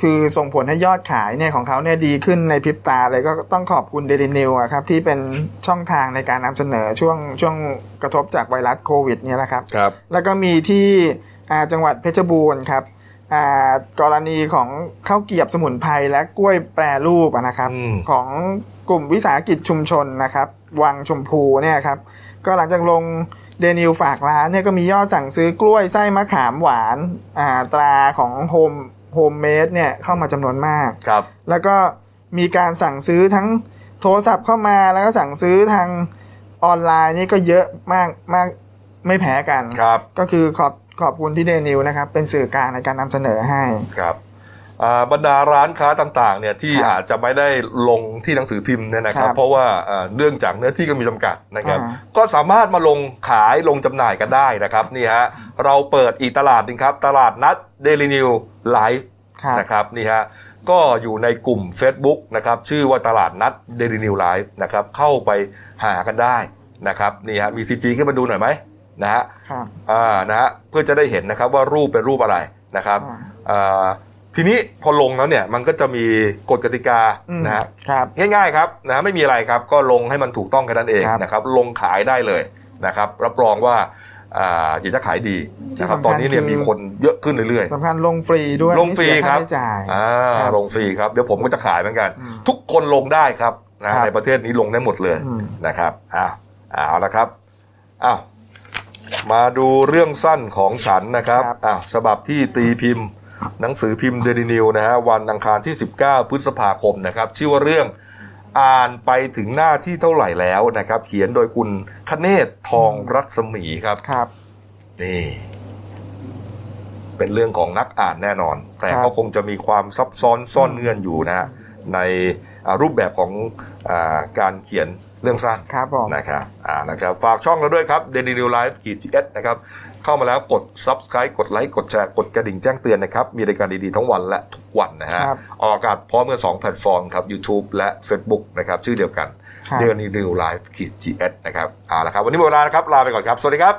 คือส่งผลให้ยอดขายเนี่ยของเขาเนี่ยดีขึ้นในพริบตาเลยก็ต้องขอบคุณเดลินิวครับที่เป็นช่องทางในการนำเสนอช่วงช่วงกระทบจากไวรัสโควิดเนี่ยแหละครับครับ แล้วก็มีที่อ่า จังหวัดเพชรบูรณ์ครับอ่ากรณีของข้าวเกรียบสมุนไพรและกล้วยแปรรูปอะนะครับอืมของกลุ่มวิสาหกิจชุมชนนะครับ วังชมพูเนี่ยครับ ก็หลังจากลงเดลินิวส์ฝากร้านเนี่ยก็มียอดสั่งซื้อกล้วยไส้มะขามหวานอ่าตราของ home homemade เนี่ยเข้ามาจำนวนมากครับ แล้วก็มีการสั่งซื้อทั้งโทรศัพท์เข้ามาแล้วก็สั่งซื้อทางออนไลน์นี่ก็เยอะมากมากไม่แพ้กันครับ ก็คือขอบ ขอบคุณที่เดลินิวส์นะครับ เป็นสื่อกลางในการนำเสนอให้ครับอ่าบรรดาร้านค้าต่างๆเนี่ยที่ครับอาจจะไม่ได้ลงที่หนังสือพิมพ์เนี่ยนะครับครับเพราะว่าอ่าเนื่องจากเนื้อที่ก็มีจำกัดนะครับอ่าก็สามารถมาลงขายลงจำหน่ายกันได้นะครับนี่ฮะเราเปิดอีกตลาดหนึ่งครับ ตลาดนัดเดลินิวส์ครับนะครับนี่ฮะก็อยู่ในกลุ่ม Facebook นะครับชื่อว่าตลาดนัดเดลินิวส์นะครับเข้าไปหากันได้นะครับนี่ฮะมีซีจีขึ้นมาดูหน่อยไหม นะฮะครับอ่านะฮะเพื่อจะได้เห็นนะครับว่ารูปเป็นรูปอะไรนะครับอ่าอ่าทีนี้พอลงแล้วเนี่ยมันก็จะมีกฎกติกาอืมนะฮะครับง่ายๆครับนะไม่มีอะไรครับ ก็ลงให้มันถูกต้องแค่นั้นเองครับนะครับ ลงขายได้เลยนะครับรับรองว่าอ่าอยากจะขายดีนะครับที่สำคัญตอนนี้เนี่ยคือมีคนเยอะขึ้นเรื่อยสำคัญลงฟรีด้วยลงฟรีไม่เสียครัค่าบใช้จ่ายๆอ่าครับลงฟรีครับเดี๋ยวผมก็จะขายเหมือนกันอืมทุกคนลงได้ครับนะครับในประเทศนี้ลงได้หมดเลยอืมนะครับอ้าวเอาละครับอ้าว มาดูเรื่องสั้นของฉันนะครับครับอ้าวฉบับที่ตีพิมพ์ หนังสือพิมพ์เดลินิวนะฮะวันอังคารที่ 19 พฤษภาคมนะครับชื่อว่าเรื่องอ่านไปถึงหน้าที่เท่าไหร่แล้วนะครับ เขียนโดยคุณคเนศทองรัศมีครับ ครับ นี่เป็นเรื่องของนักอ่านแน่นอน แต่ครับก็คงจะมีความซับซ้อนซ่อนเงื่อนอยู่นะฮะในอ่ารูปแบบของอาการเขียน เรื่องสั้นครับผมนะครับอ่านะครับฝากช่องเราด้วยครับ Daily New Life ขีดจีเอสนะครับเข้ามาแล้วกด Subscribe กดไลค์กดแชร์กดกระดิ่งแจ้งเตือนนะครับ มีรายการดี ๆ ทั้งวันและทุกวันนะฮะครับออกอากาศพร้อมกันสองแพลตฟอร์มครับ YouTube และ Facebook นะครับชื่อเดียวกันครับ Daily New Life ขีดจีเอสนะครับเอาละครับวันนี้หมดเวลานะครับลาไปก่อนครับ สวัสดีครับ